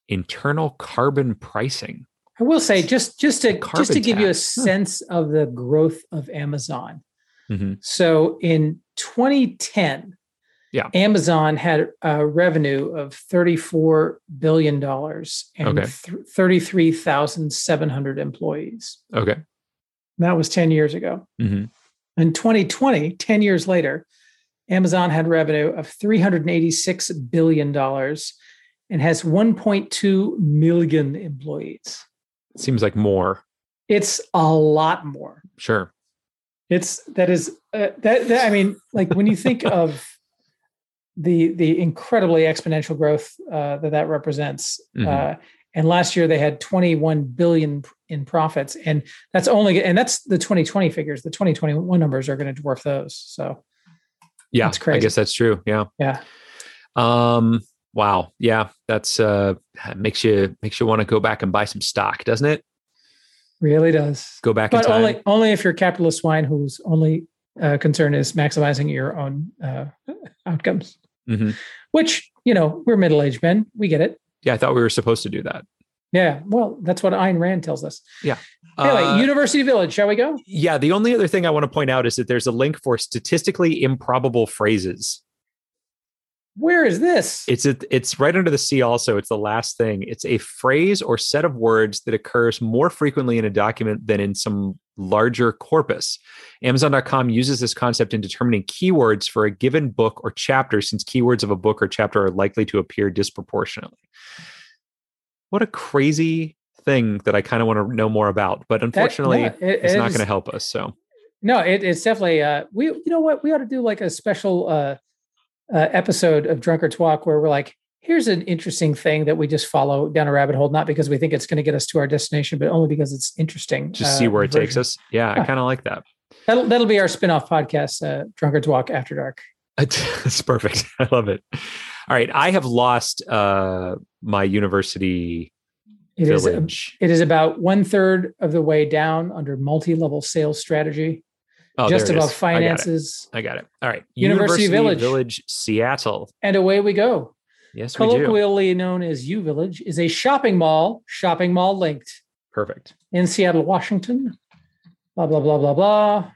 internal carbon pricing. I will say just just to just to give you a tax. Huh. sense of the growth of Amazon. Mhm. So in 2010, Yeah. Amazon had a revenue of 34 billion dollars and Okay. th- 33,700 employees. Okay. That was 10 years ago. Mhm. In 2020, 10 years later, Amazon had revenue of $386 billion and has 1.2 million employees. Seems like more. It's a lot more. Sure. It's that is uh, that, that I mean, like when you think of the the incredibly exponential growth uh, that that represents, Mhm. uh, and last year they had 21 billion in profits, and that's only and that's the 2020 figures. The 2021 numbers are going to dwarf those. So Yeah. That's crazy. I guess that's true. Yeah. yeah, Um. Wow. Yeah. That's uh makes you makes you want to go back and buy some stock, doesn't it? really does. Go back But only only if you're a capitalist swine whose only uh, concern is maximizing your own uh, outcomes. Mhm. Which you know we're middle aged men. We get it. Yeah, I thought we were supposed to do that. Yeah, well, that's what Ayn Rand tells us. Yeah. Anyway, Uh, University Village, shall we go? yeah. The only other thing I want to point out is that there's a link for statistically improbable phrases. Where is this? It's a, it's right under the C. Also, it's the last thing. It's a phrase or set of words that occurs more frequently in a document than in some larger corpus. Amazon.com uses this concept in determining keywords for a given book or chapter, since keywords of a book or chapter are likely to appear disproportionately. What a crazy thing that I kind of want to know more about, but unfortunately, no, it- it's it not going to help us. So, No, it, it's definitely. Uh, we, you know what? We ought to do like a special uh, uh, episode of Drunkard's Walk where we're like, here's an interesting thing that we just follow down a rabbit hole, not because we think it's going to get us to our destination, but only because it's interesting. just uh, see where it takes us. Yeah, I kind of like that. That'll that'll be our spin-off podcast, uh, Drunkard's Walk After Dark. It's perfect. I love it. All right, I have lost uh, my university It is village. it is about one third of the way down under multi-level sales strategy, oh, just about is. I got finances, I got it. All right, University Village. Village, Seattle. and away we go. Yes, we do. colloquially known as U Village, is a shopping mall, shopping mall linked Perfect. in Seattle, Washington. Blah, blah, blah, blah, blah.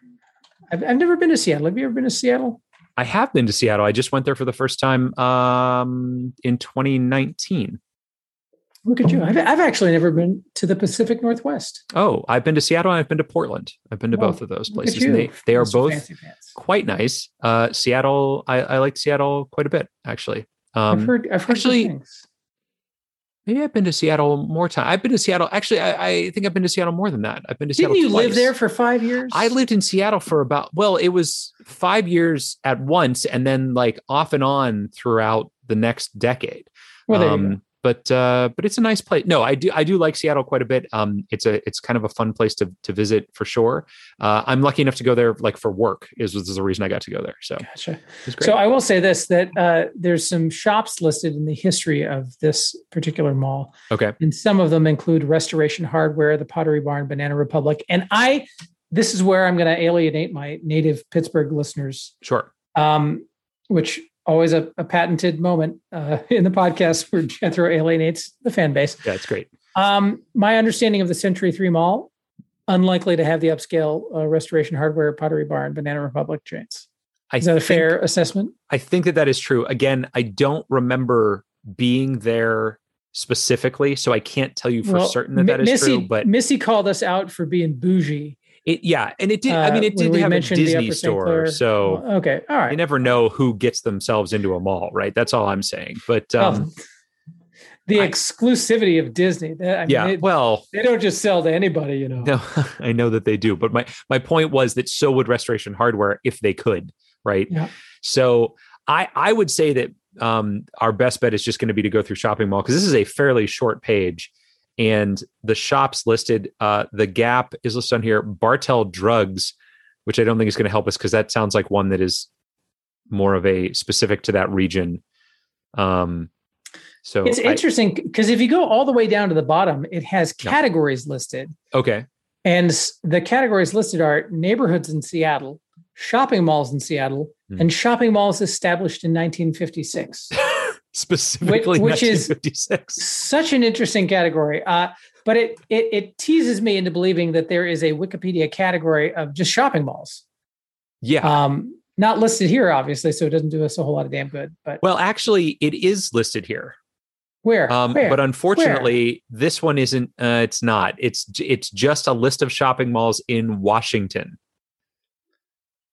I've, I've never been to Seattle. Have you ever been to Seattle? I have been to Seattle. I just went there for the first time um, in 2019. Look at you. I've, I've actually never been to the Pacific Northwest. Oh, I've been to Seattle and I've been to Portland. I've been to Well, both of those places. And they, they are both Fancy Pants. quite nice. Uh, Seattle, I, I liked Seattle quite a bit, actually. Um, I've heard, I've heard actually, good things. Maybe I've been to Seattle more time. I've been to Seattle. Actually, I, I think I've been to Seattle more than that. I've been to Didn't Seattle. you live there for five years? I lived in Seattle for about well, it was five years at once, and then like off and on throughout the next decade. Well, there you Um, go. But uh, but it's a nice place. No, I do I do like Seattle quite a bit. Um, it's a it's kind of a fun place to to visit for sure. Uh, I'm lucky enough to go there like for work. Is was the reason I got to go there. So Gotcha. great. So I will say this: that uh, there's some shops listed in the history of this particular mall, okay, and some of them include Restoration Hardware, the Pottery Barn, Banana Republic, and I. This is where I'm going to alienate my native Pittsburgh listeners. sure. Um, which always a, a patented moment uh, in the podcast where Jethro alienates the fan base. Yeah, it's great. Um, my understanding of the Century Three Mall, unlikely to have the upscale uh, Restoration Hardware, Pottery Barn, Banana Republic chains. I Is that a think- fair assessment? I think that that is true. Again, I don't remember being there specifically, so I can't tell you for certain that that is Missy, true. But Missy called us out for being bougie. It, yeah, and it did. I uh, mean, it did have a Disney store, so okay, all right. you never know who gets themselves into a mall, right? That's all I'm saying. But um, the I- exclusivity of Disney. I mean, yeah, they, well, they don't just sell to anybody, you know. no, I know that they do, but my my point was that so would Restoration Hardware if they could, right? Yeah. So I I would say that um, our best bet is just going to be to go through shopping mall because this is a fairly short page, and the shops listed. Uh, the Gap is listed on here. Bartell Drugs, which I don't think is going to help us because that sounds like one that is more of a specific to that region. Um, so It's I- interesting because if you go all the way down to the bottom, it has categories listed. okay, And the categories listed are neighborhoods in Seattle, shopping malls in Seattle, Hmm. and shopping malls established in 1956. specifically which is- 1956. Such an interesting category. Uh, but it, it it teases me into believing that there is a Wikipedia category of just shopping malls. yeah. Um, not listed here, obviously, so it doesn't do us a whole lot of damn good. But well, actually, it is listed here. where? Um, where? but unfortunately, this one isn't. Uh, it's not. It's it's just a list of shopping malls in Washington.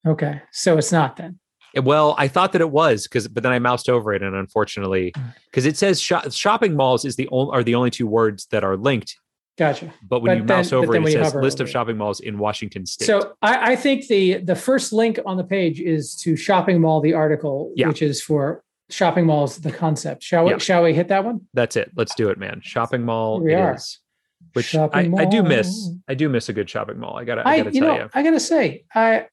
okay, so it's not then. Uh, Well, I thought that it was because, but then I moused over it, and unfortunately, Mm. because it says sho- shopping malls is the only are the only two words that are linked. Gotcha. But when But you then- mouse over it, it says list of it. shopping malls in Washington State. So I, I think the the first link on the page is to shopping mall the article, Yeah. which is for shopping malls the concept. Shall we Yeah. shall we hit that one? That's it. Let's do it, man. Shopping mall Here we it are. is. Which I, I do miss. I do miss a good shopping mall. I gotta, I, I, gotta you tell know you. I gotta say I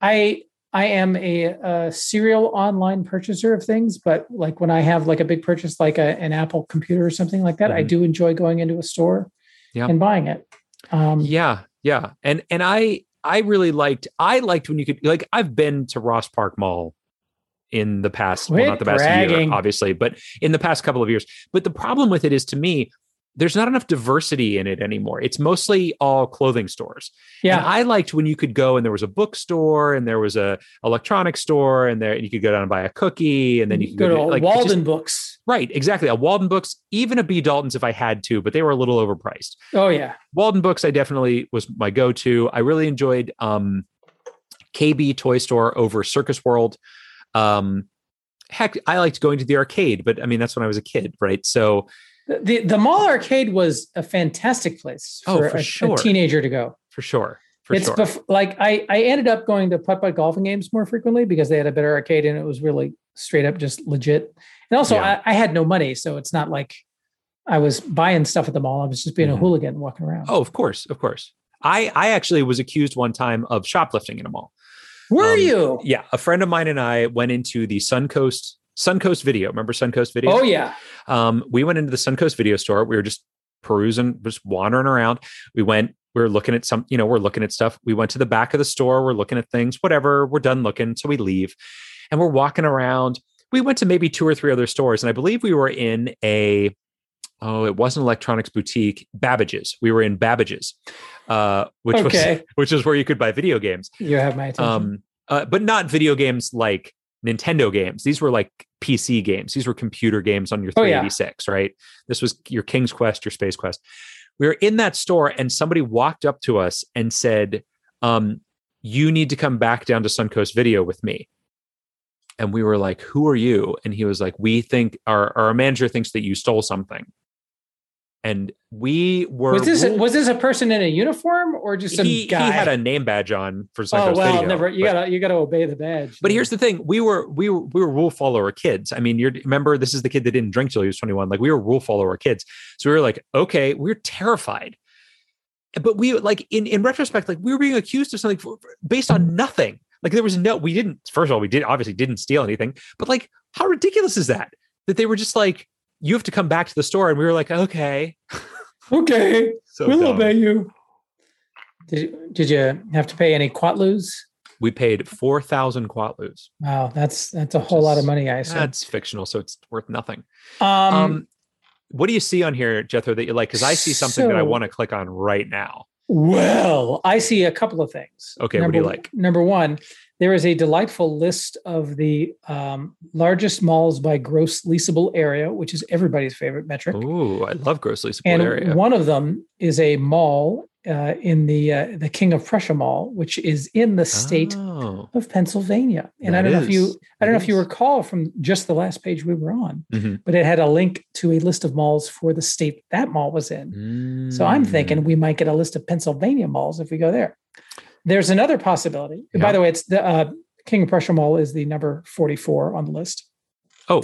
I I am a, a serial online purchaser of things, but like when I have like a big purchase like a, an Apple computer or something like that, I Mhm. do enjoy going into a store Yeah. and buying it. Um, Yeah, yeah. And and I I really liked I liked when you could like I've been to Ross Park Mall in the past, well, not the past bragging. year, obviously, but in the past couple of years. But the problem with it is to me, there's not enough diversity in it anymore. It's mostly all clothing stores. And yeah. I liked when you could go and there was a bookstore and there was a electronic store and there and you could go down and buy a cookie and then you could go to like it just- Walden Books. right, exactly. A Walden Books, even a B Dalton's if I had to, but they were a little overpriced. Oh yeah. Walden Books, I definitely was my go-to. I really enjoyed um, KB Toy Store over Circus World. Um, heck, I liked going to the arcade, but I mean that's when I was a kid, right? So The the mall arcade was a fantastic place Oh, for, for a, a teenager to go. for sure, for it's sure, bef- like I I ended up going to putt putt golfing games more frequently because they had a better arcade and it was really straight up just legit. And also Yeah. I, I had no money, so it's not like I was buying stuff at the mall. I was just being Mhm. a hooligan walking around. oh, of course, of course. I I actually was accused one time of shoplifting in a mall. Were um, you? Yeah, a friend of mine and I went into the Suncoast Suncoast Video. Remember Suncoast Video? Oh yeah. um, we went into the Suncoast video store. We were just perusing, just wandering around. We went, we were looking at some, you know, we're looking at stuff. We went to the back of the store. We're looking at things, whatever. We're done looking. So we leave and we're walking around. We went to maybe two or three other stores. And I believe we were in a, oh, it wasn't electronics boutique, Babbage's. We were in Babbage's, uh, which Okay. was, which is where you could buy video games You have my attention. um uh, but not video games like nintendo games. These were like pc games. These were computer games on your Oh, yeah. 386 right? This was your king's quest your space quest. We were in that store and somebody walked up to us and said um you need to come back down to suncoast video with me. And we were like who are you? And he was like we think our our manager thinks that you stole something and we were was this ruled- was this a person in a uniform or just some he, he had a name badge on for Suncoast oh well, never. You but- gotta you gotta obey the badge. but here's the thing: we were we were we were rule follower kids. I mean, you remember this is the kid that didn't drink till he was 21. Like we were rule follower kids, so we were like, okay, we are terrified. But we like in in retrospect, like we were being accused of something for- based on nothing. Like there was no, we didn't. First of all, we did obviously didn't steal anything. But like, how ridiculous is that? That they were just like, you have to come back to the store, and we were like, okay, okay. so we'll dumb. obey you. Did you, did you have to pay any quatloos? We paid four thousand quatloos. Wow, that's that's a whole lot of money, I assume. That's fictional, so it's worth nothing. Um, Um, what do you see on here, Jethro, that you like? Because I see something that I want to click on right now. Well, I see a couple of things. Okay, what do you like? Number one, there is a delightful list of the um, largest malls by gross leasable area, which is everybody's favorite metric. Ooh, I love gross leasable and area. one of them is a mall uh, in the uh, the King of Prussia Mall, which is in the state Oh, of Pennsylvania. And I don't know if you. I don't know That if you recall from just the last page we were on, Mhm. but it had a link to a list of malls for the state that mall was in. So I'm thinking Mm. we might get a list of Pennsylvania malls if we go there. There's another possibility. Yeah. By the way, it's the uh, King of Prussia Mall is the number 44 on the list Oh,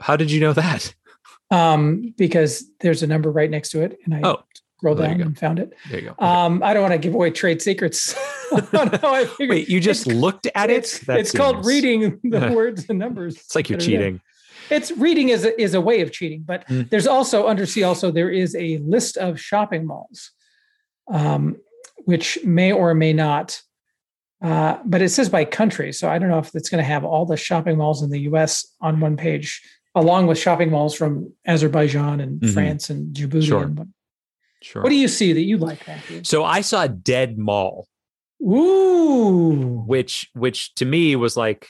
how did you know that? um, because there's a number right next to it, and I Oh, scrolled down and found it. There you go. Okay. Um, I don't want to give away trade secrets. Wait, you just looked at it? It's, it's called reading the words and numbers. It's like you're that are there. cheating. It's reading is a, is a way of cheating, but Mm. there's also under C also there is a list of shopping malls, um, which may or may not. Uh, but it says by country, so I don't know if it's going to have all the shopping malls in the U.S. on one page, along with shopping malls from Azerbaijan and Mhm. France and Djibouti. Sure. And, Sure. what do you see that you like, Matthew? so I saw Dead Mall, Ooh, which which to me was like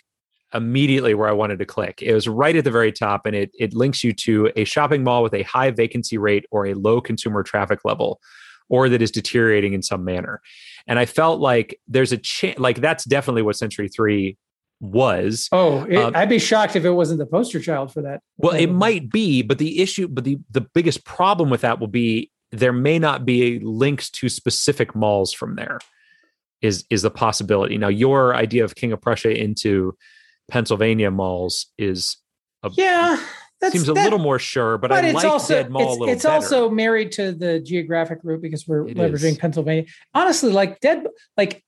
immediately where I wanted to click. It was right at the very top, and it it links you to a shopping mall with a high vacancy rate or a low consumer traffic level, or that is deteriorating in some manner. And I felt like there's a chance, like that's definitely what Century Three was. oh, it, Um, I'd be shocked if it wasn't the poster child for that. Well, it might be, but the issue, but the the biggest problem with that will be there may not be links to specific malls from there. Is is the possibility now? Your idea of King of Prussia into Pennsylvania malls is a, Yeah, that's seems a that- little more sure, but, I it's like also Dead Mall a it's, little it's better. also married to the geographic route because we're It leveraging is. Pennsylvania. Honestly, like dead, like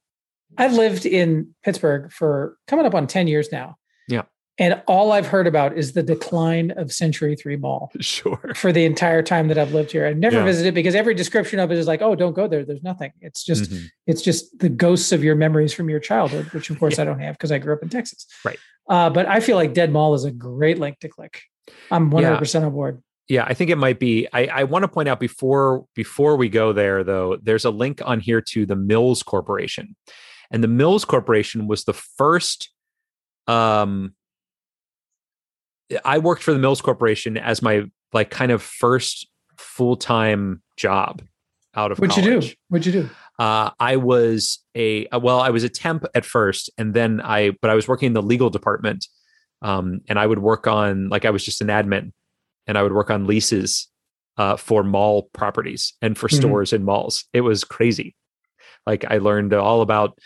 I've lived in Pittsburgh for coming up on ten years now. Yeah. and all I've heard about is the decline of Century Three Mall sure. for the entire time that I've lived here. I've never Yeah. visited because every description of it is like, "Oh, don't go there. There's nothing." It's just Mhm. it's just the ghosts of your memories from your childhood, which of course Yeah. I don't have because I grew up in Texas. Right. Uh, but I feel like Dead Mall is a great link to click. I'm 100 percent on board. Yeah, I think it might be. I, I want to point out before before we go there, though, there's a link on here to the Mills Corporation, and the Mills Corporation was the first. Um, I worked for the Mills Corporation as my like kind of first full time job out of What'd you do? What'd you do? Uh, I was a well, I was a temp at first, and then I but I was working in the legal department, um, and I would work on like I was just an admin, and I would work on leases uh, for mall properties and for Mhm. stores in malls. It was crazy. Like I learned all about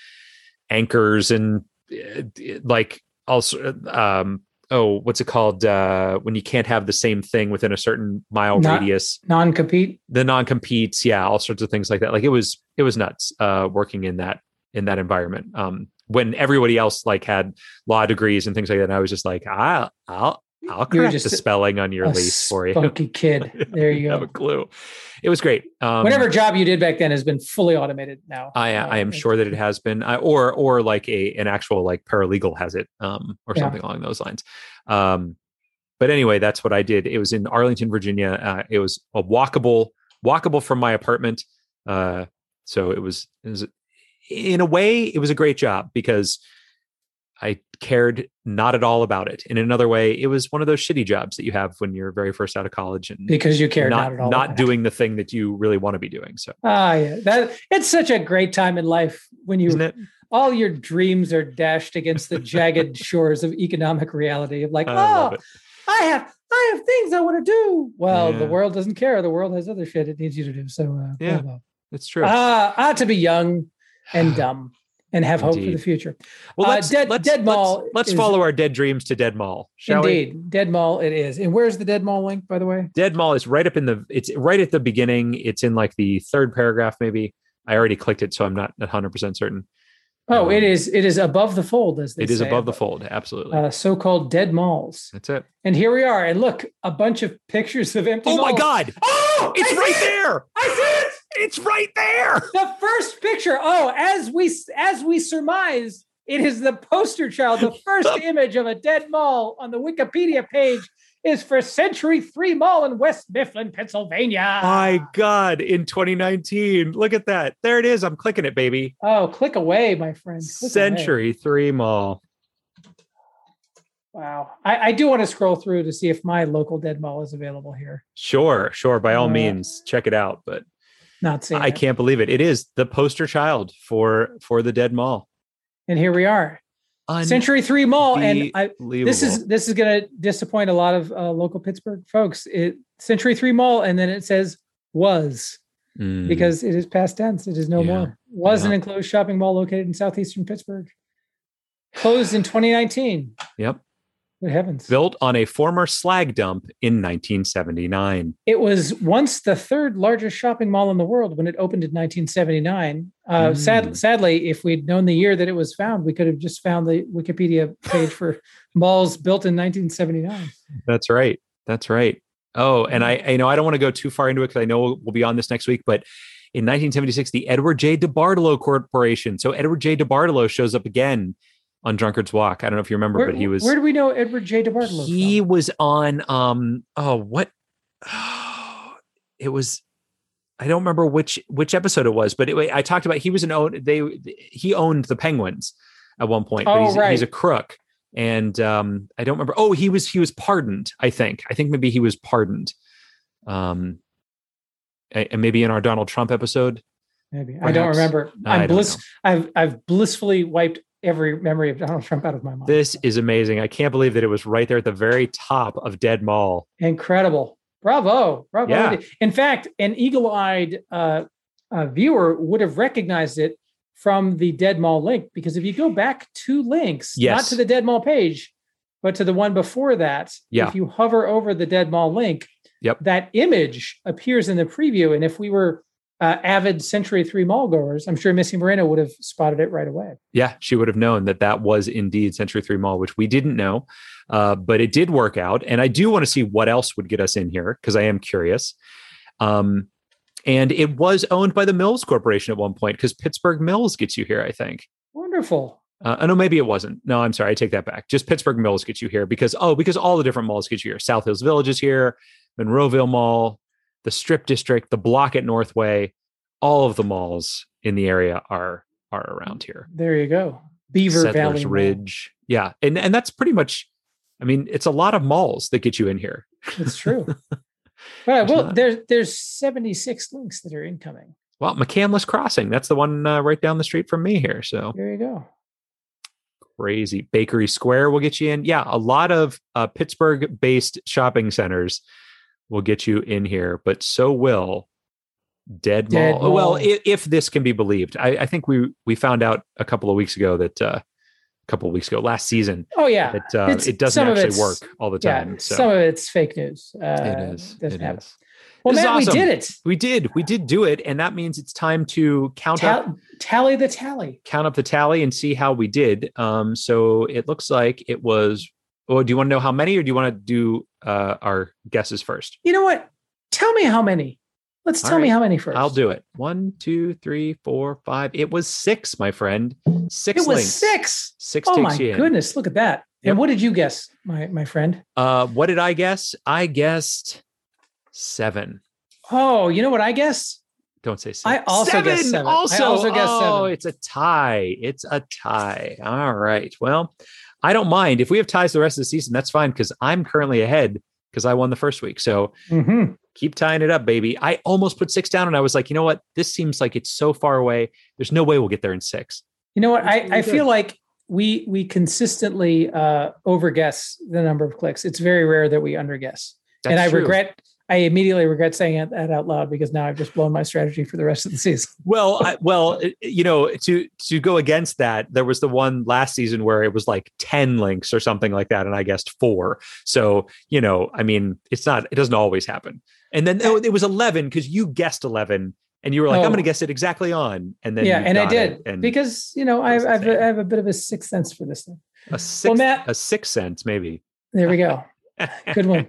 anchors and uh, like also um, oh what's it called uh, when you can't have the same thing within a certain mile Not- radius Non-compete. the non-competes yeah all sorts of things like that like it was it was nuts uh working in that in that environment um when everybody else like had law degrees and things like that and i was just like i'll i'll i'll correct just the spelling on your lease for you Spunky kid. There you go. I have a clue it was great um Whatever job you did back then has been fully automated now. I, Uh, I am sure that it has been, uh, or or like a an actual like paralegal has it, um, or Yeah. something along those lines. Um, but anyway, that's what I did. It was in Arlington, Virginia. Uh, it was a walkable walkable from my apartment. Uh, so it was, it was in a way it was a great job because I cared not at all about it. In another way, it was one of those shitty jobs that you have when you're very first out of college and because you care not not, at all. not doing the thing that you really want to be doing. So Ah, yeah. That it's such a great time in life when you all your dreams are dashed against the jagged shores of economic reality of like, I oh. I have I have things I want to do. Well, the world doesn't care. The world has other shit it needs you to do. So uh, Yeah. It's true. Ah, ah, to be young and dumb and have hope for the future. Well, Uh, let's Dead- let's, Dead let's- Mall Let's, is- follow our dead dreams to Dead Mall, shall we? Indeed, Dead Mall it is. And where's the Dead Mall link, by the way? Dead Mall is right up in the. It's right at the beginning. It's in like the third paragraph, maybe. I already clicked it, so I'm not 100 percent certain. Oh, Um, it is. It is above the fold, as they It is above the fold, absolutely. Uh, so-called dead malls. That's it. And here we are. And look, a bunch of pictures of empty. Oh my. God! Oh, It's I right there. I see it. It's right there. The first picture. Oh, as we as we surmise, it is the poster child. The first image of a dead mall on the Wikipedia page is for Century 3 Mall in West Mifflin, Pennsylvania. My God, in 2019. Look at that. There it is. I'm clicking it, baby. Oh, click away, my friend. Click Century away. 3 Mall. Wow. I, I, do want to scroll through to see if my local dead mall is available here. Sure, sure. By all Uh, means, check it out. But Not seeing I it. can't believe it. It is the poster child for for the dead mall. And here we are. Century 3 Mall. And I, this is this is going to disappoint a lot of uh, local Pittsburgh folks. It Century 3 Mall and then it says was Mm, because it is past tense. It is no Yeah. more. Was an enclosed shopping mall located in southeastern Pittsburgh. Closed in 2019. Yep. Good heavens. built on a former slag dump in 1979. It was once the third largest shopping mall in the world when it opened in 1979. Uh, sad, Mm. sadly, if we'd known the year that it was found, we could have just found the Wikipedia page for malls built in 1979. That's right. That's right. Oh, and I, I know I don't want to go too far into it because I know we'll be on this next week, but in 1976, the Edward J. DeBartolo Corporation. So Edward J. DeBartolo shows up again on Drunkard's Walk. I don't know if you remember, Where, but he was Where do we know Edward J. DeBartolo? he from? was on um oh what it was I don't remember which which episode it was, but it, I talked about he was an own they he owned the Penguins at one point, but Oh, he's, right. he's a crook. And um, I don't remember. Oh, he was he was pardoned. I think. I think maybe he was pardoned. Um, and maybe in our Donald Trump episode. Maybe I don't remember. I'm bliss. I've I've blissfully wiped every memory of Donald Trump out of my mind. This is amazing. I can't believe that it was right there at the very top of Dead Mall. incredible. Bravo, bravo! Yeah. In fact, an eagle-eyed uh, uh, viewer would have recognized it from the Dead Mall link because if you go back two links, not to the Dead Mall page, but to the one before that, Yeah. if you hover over the Dead Mall link, Yep. that image appears in the preview. And if we were uh, avid Century Three mall goers, I'm sure Missy Moreno would have spotted it right away. yeah, she would have known that that was indeed Century 3 Mall, which we didn't know, uh, but it did work out. And I do want to see what else would get us in here because I am curious. Um, and it was owned by the Mills Corporation at one point because Pittsburgh Mills gets you here, I think. Wonderful. Uh, oh, no, maybe it wasn't. No, I'm sorry. I take that back. Just Pittsburgh Mills gets you here because, oh, because all the different malls get you here. South Hills Village is here, Monroeville Mall, the Strip District, the block at Northway. All of the malls in the area are are around here. There you go. Beaver Settlers Valley Mall. Ridge. Yeah. And and that's pretty much I mean, it's a lot of malls that get you in here. It's true. But There's well, not. there's there's 76 links that are incoming. Well, McCandless Crossing, that's the one uh, right down the street from me here. So There you go. crazy. Bakery Square will get you in. Yeah, a lot of uh, Pittsburgh based shopping centers will get you in here, but so will Dead, Dead Mall. Oh, Well, if, if this can be believed, I, I think we we found out a couple of weeks ago that uh, a couple of weeks ago, last season, Oh yeah. that uh, it doesn't actually work all the Yeah, time. so some of it's fake news. Uh, it is. doesn't It happen. is. Well, Matt, awesome. we did it. We did. We did do it, and that means it's time to count up tally the tally. count up the tally and see how we did. Um, so it looks like it was. Oh, do you want to know how many, or do you want to do uh, our guesses first? You know what? Tell me how many. Let's All tell me how many first. I'll do it. One, two, three, four, five. It was six, my friend. Six It was links. six. Six Oh takes my goodness! Look at that. Yep. And what did you guess, my my friend? Uh, what did I guess? I guessed seven. Oh, you know what I guessed? Don't say six. I also guessed seven. I Also, also guessed oh, seven. it's a tie. It's a tie. All right. Well, I don't mind if we have ties the rest of the season. That's fine because I'm currently ahead because I won the first week. So Mhm. keep tying it up, baby. I almost put six down, and I was like, you know what? This seems like it's so far away. There's no way we'll get there in six. You know what? That's I, really I good. feel like we we consistently uh overguess the number of clicks. It's very rare that we underguess. That's and I true. regret I immediately regret saying that out loud because now I've just blown my strategy for the rest of the season. Well, I, well, you know, to to go against that, there was the one last season where it was like ten links or something like that, and I guessed four. So you know, I mean, it's not, it doesn't always happen. And then oh, it was eleven because you guessed eleven, and you were like, Oh. I'm going to guess it exactly on, and then yeah, and I did and because you know I, I've. I have a bit of a sixth sense for this thing. a six, Matt- a six cents maybe. There we go. Good one.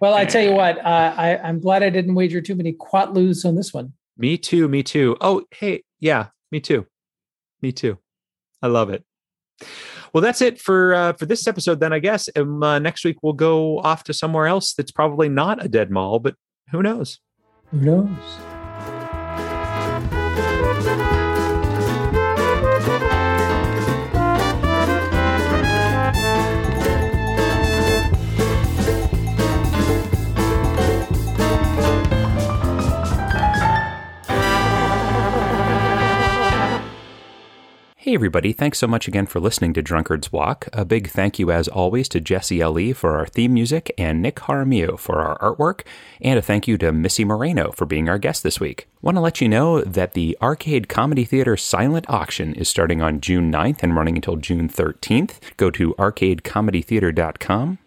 Well, I tell you what, uh, I I'm glad I didn't wager too many quatloos on this one. Me too. Me too. Oh, hey, yeah, me too. Me too. I love it. Well, that's it for uh, for this episode. Then I guess um, uh, next week we'll go off to somewhere else that's probably not a dead mall, but who knows? Who knows? Hey, everybody. Thanks so much again for listening to Drunkard's Walk. A big thank you, as always, to Jesse L.E. for our theme music and Nick Jaramillo for our artwork. And a thank you to Missy Moreno for being our guest this week. Want to let you know that the Arcade Comedy Theater silent auction is starting on June 9th and running until June 13th. Go to arcadecomedytheater.com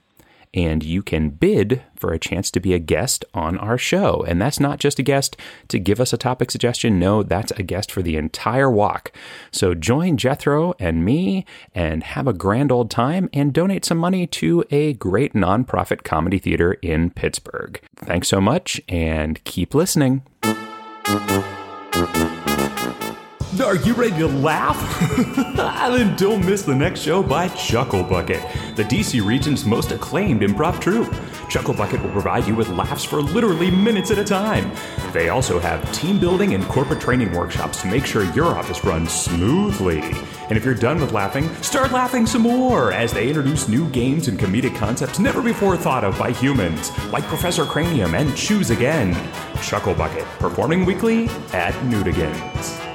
and you can bid for a chance to be a guest on our show. And that's not just a guest to give us a topic suggestion. No, that's a guest for the entire walk. So join Jethro and me and have a grand old time and donate some money to a great nonprofit comedy theater in Pittsburgh. Thanks so much and keep listening. Are you ready to laugh? then don't miss the next show by Chuckle Bucket, the DC region's most acclaimed improv troupe. Chuckle Bucket will provide you with laughs for literally minutes at a time. They also have team building and corporate training workshops to make sure your office runs smoothly. And if you're done with laughing, start laughing some more as they introduce new games and comedic concepts never before thought of by humans, like Professor Cranium and Choose Again. Chuckle Bucket, performing weekly at Newdigans.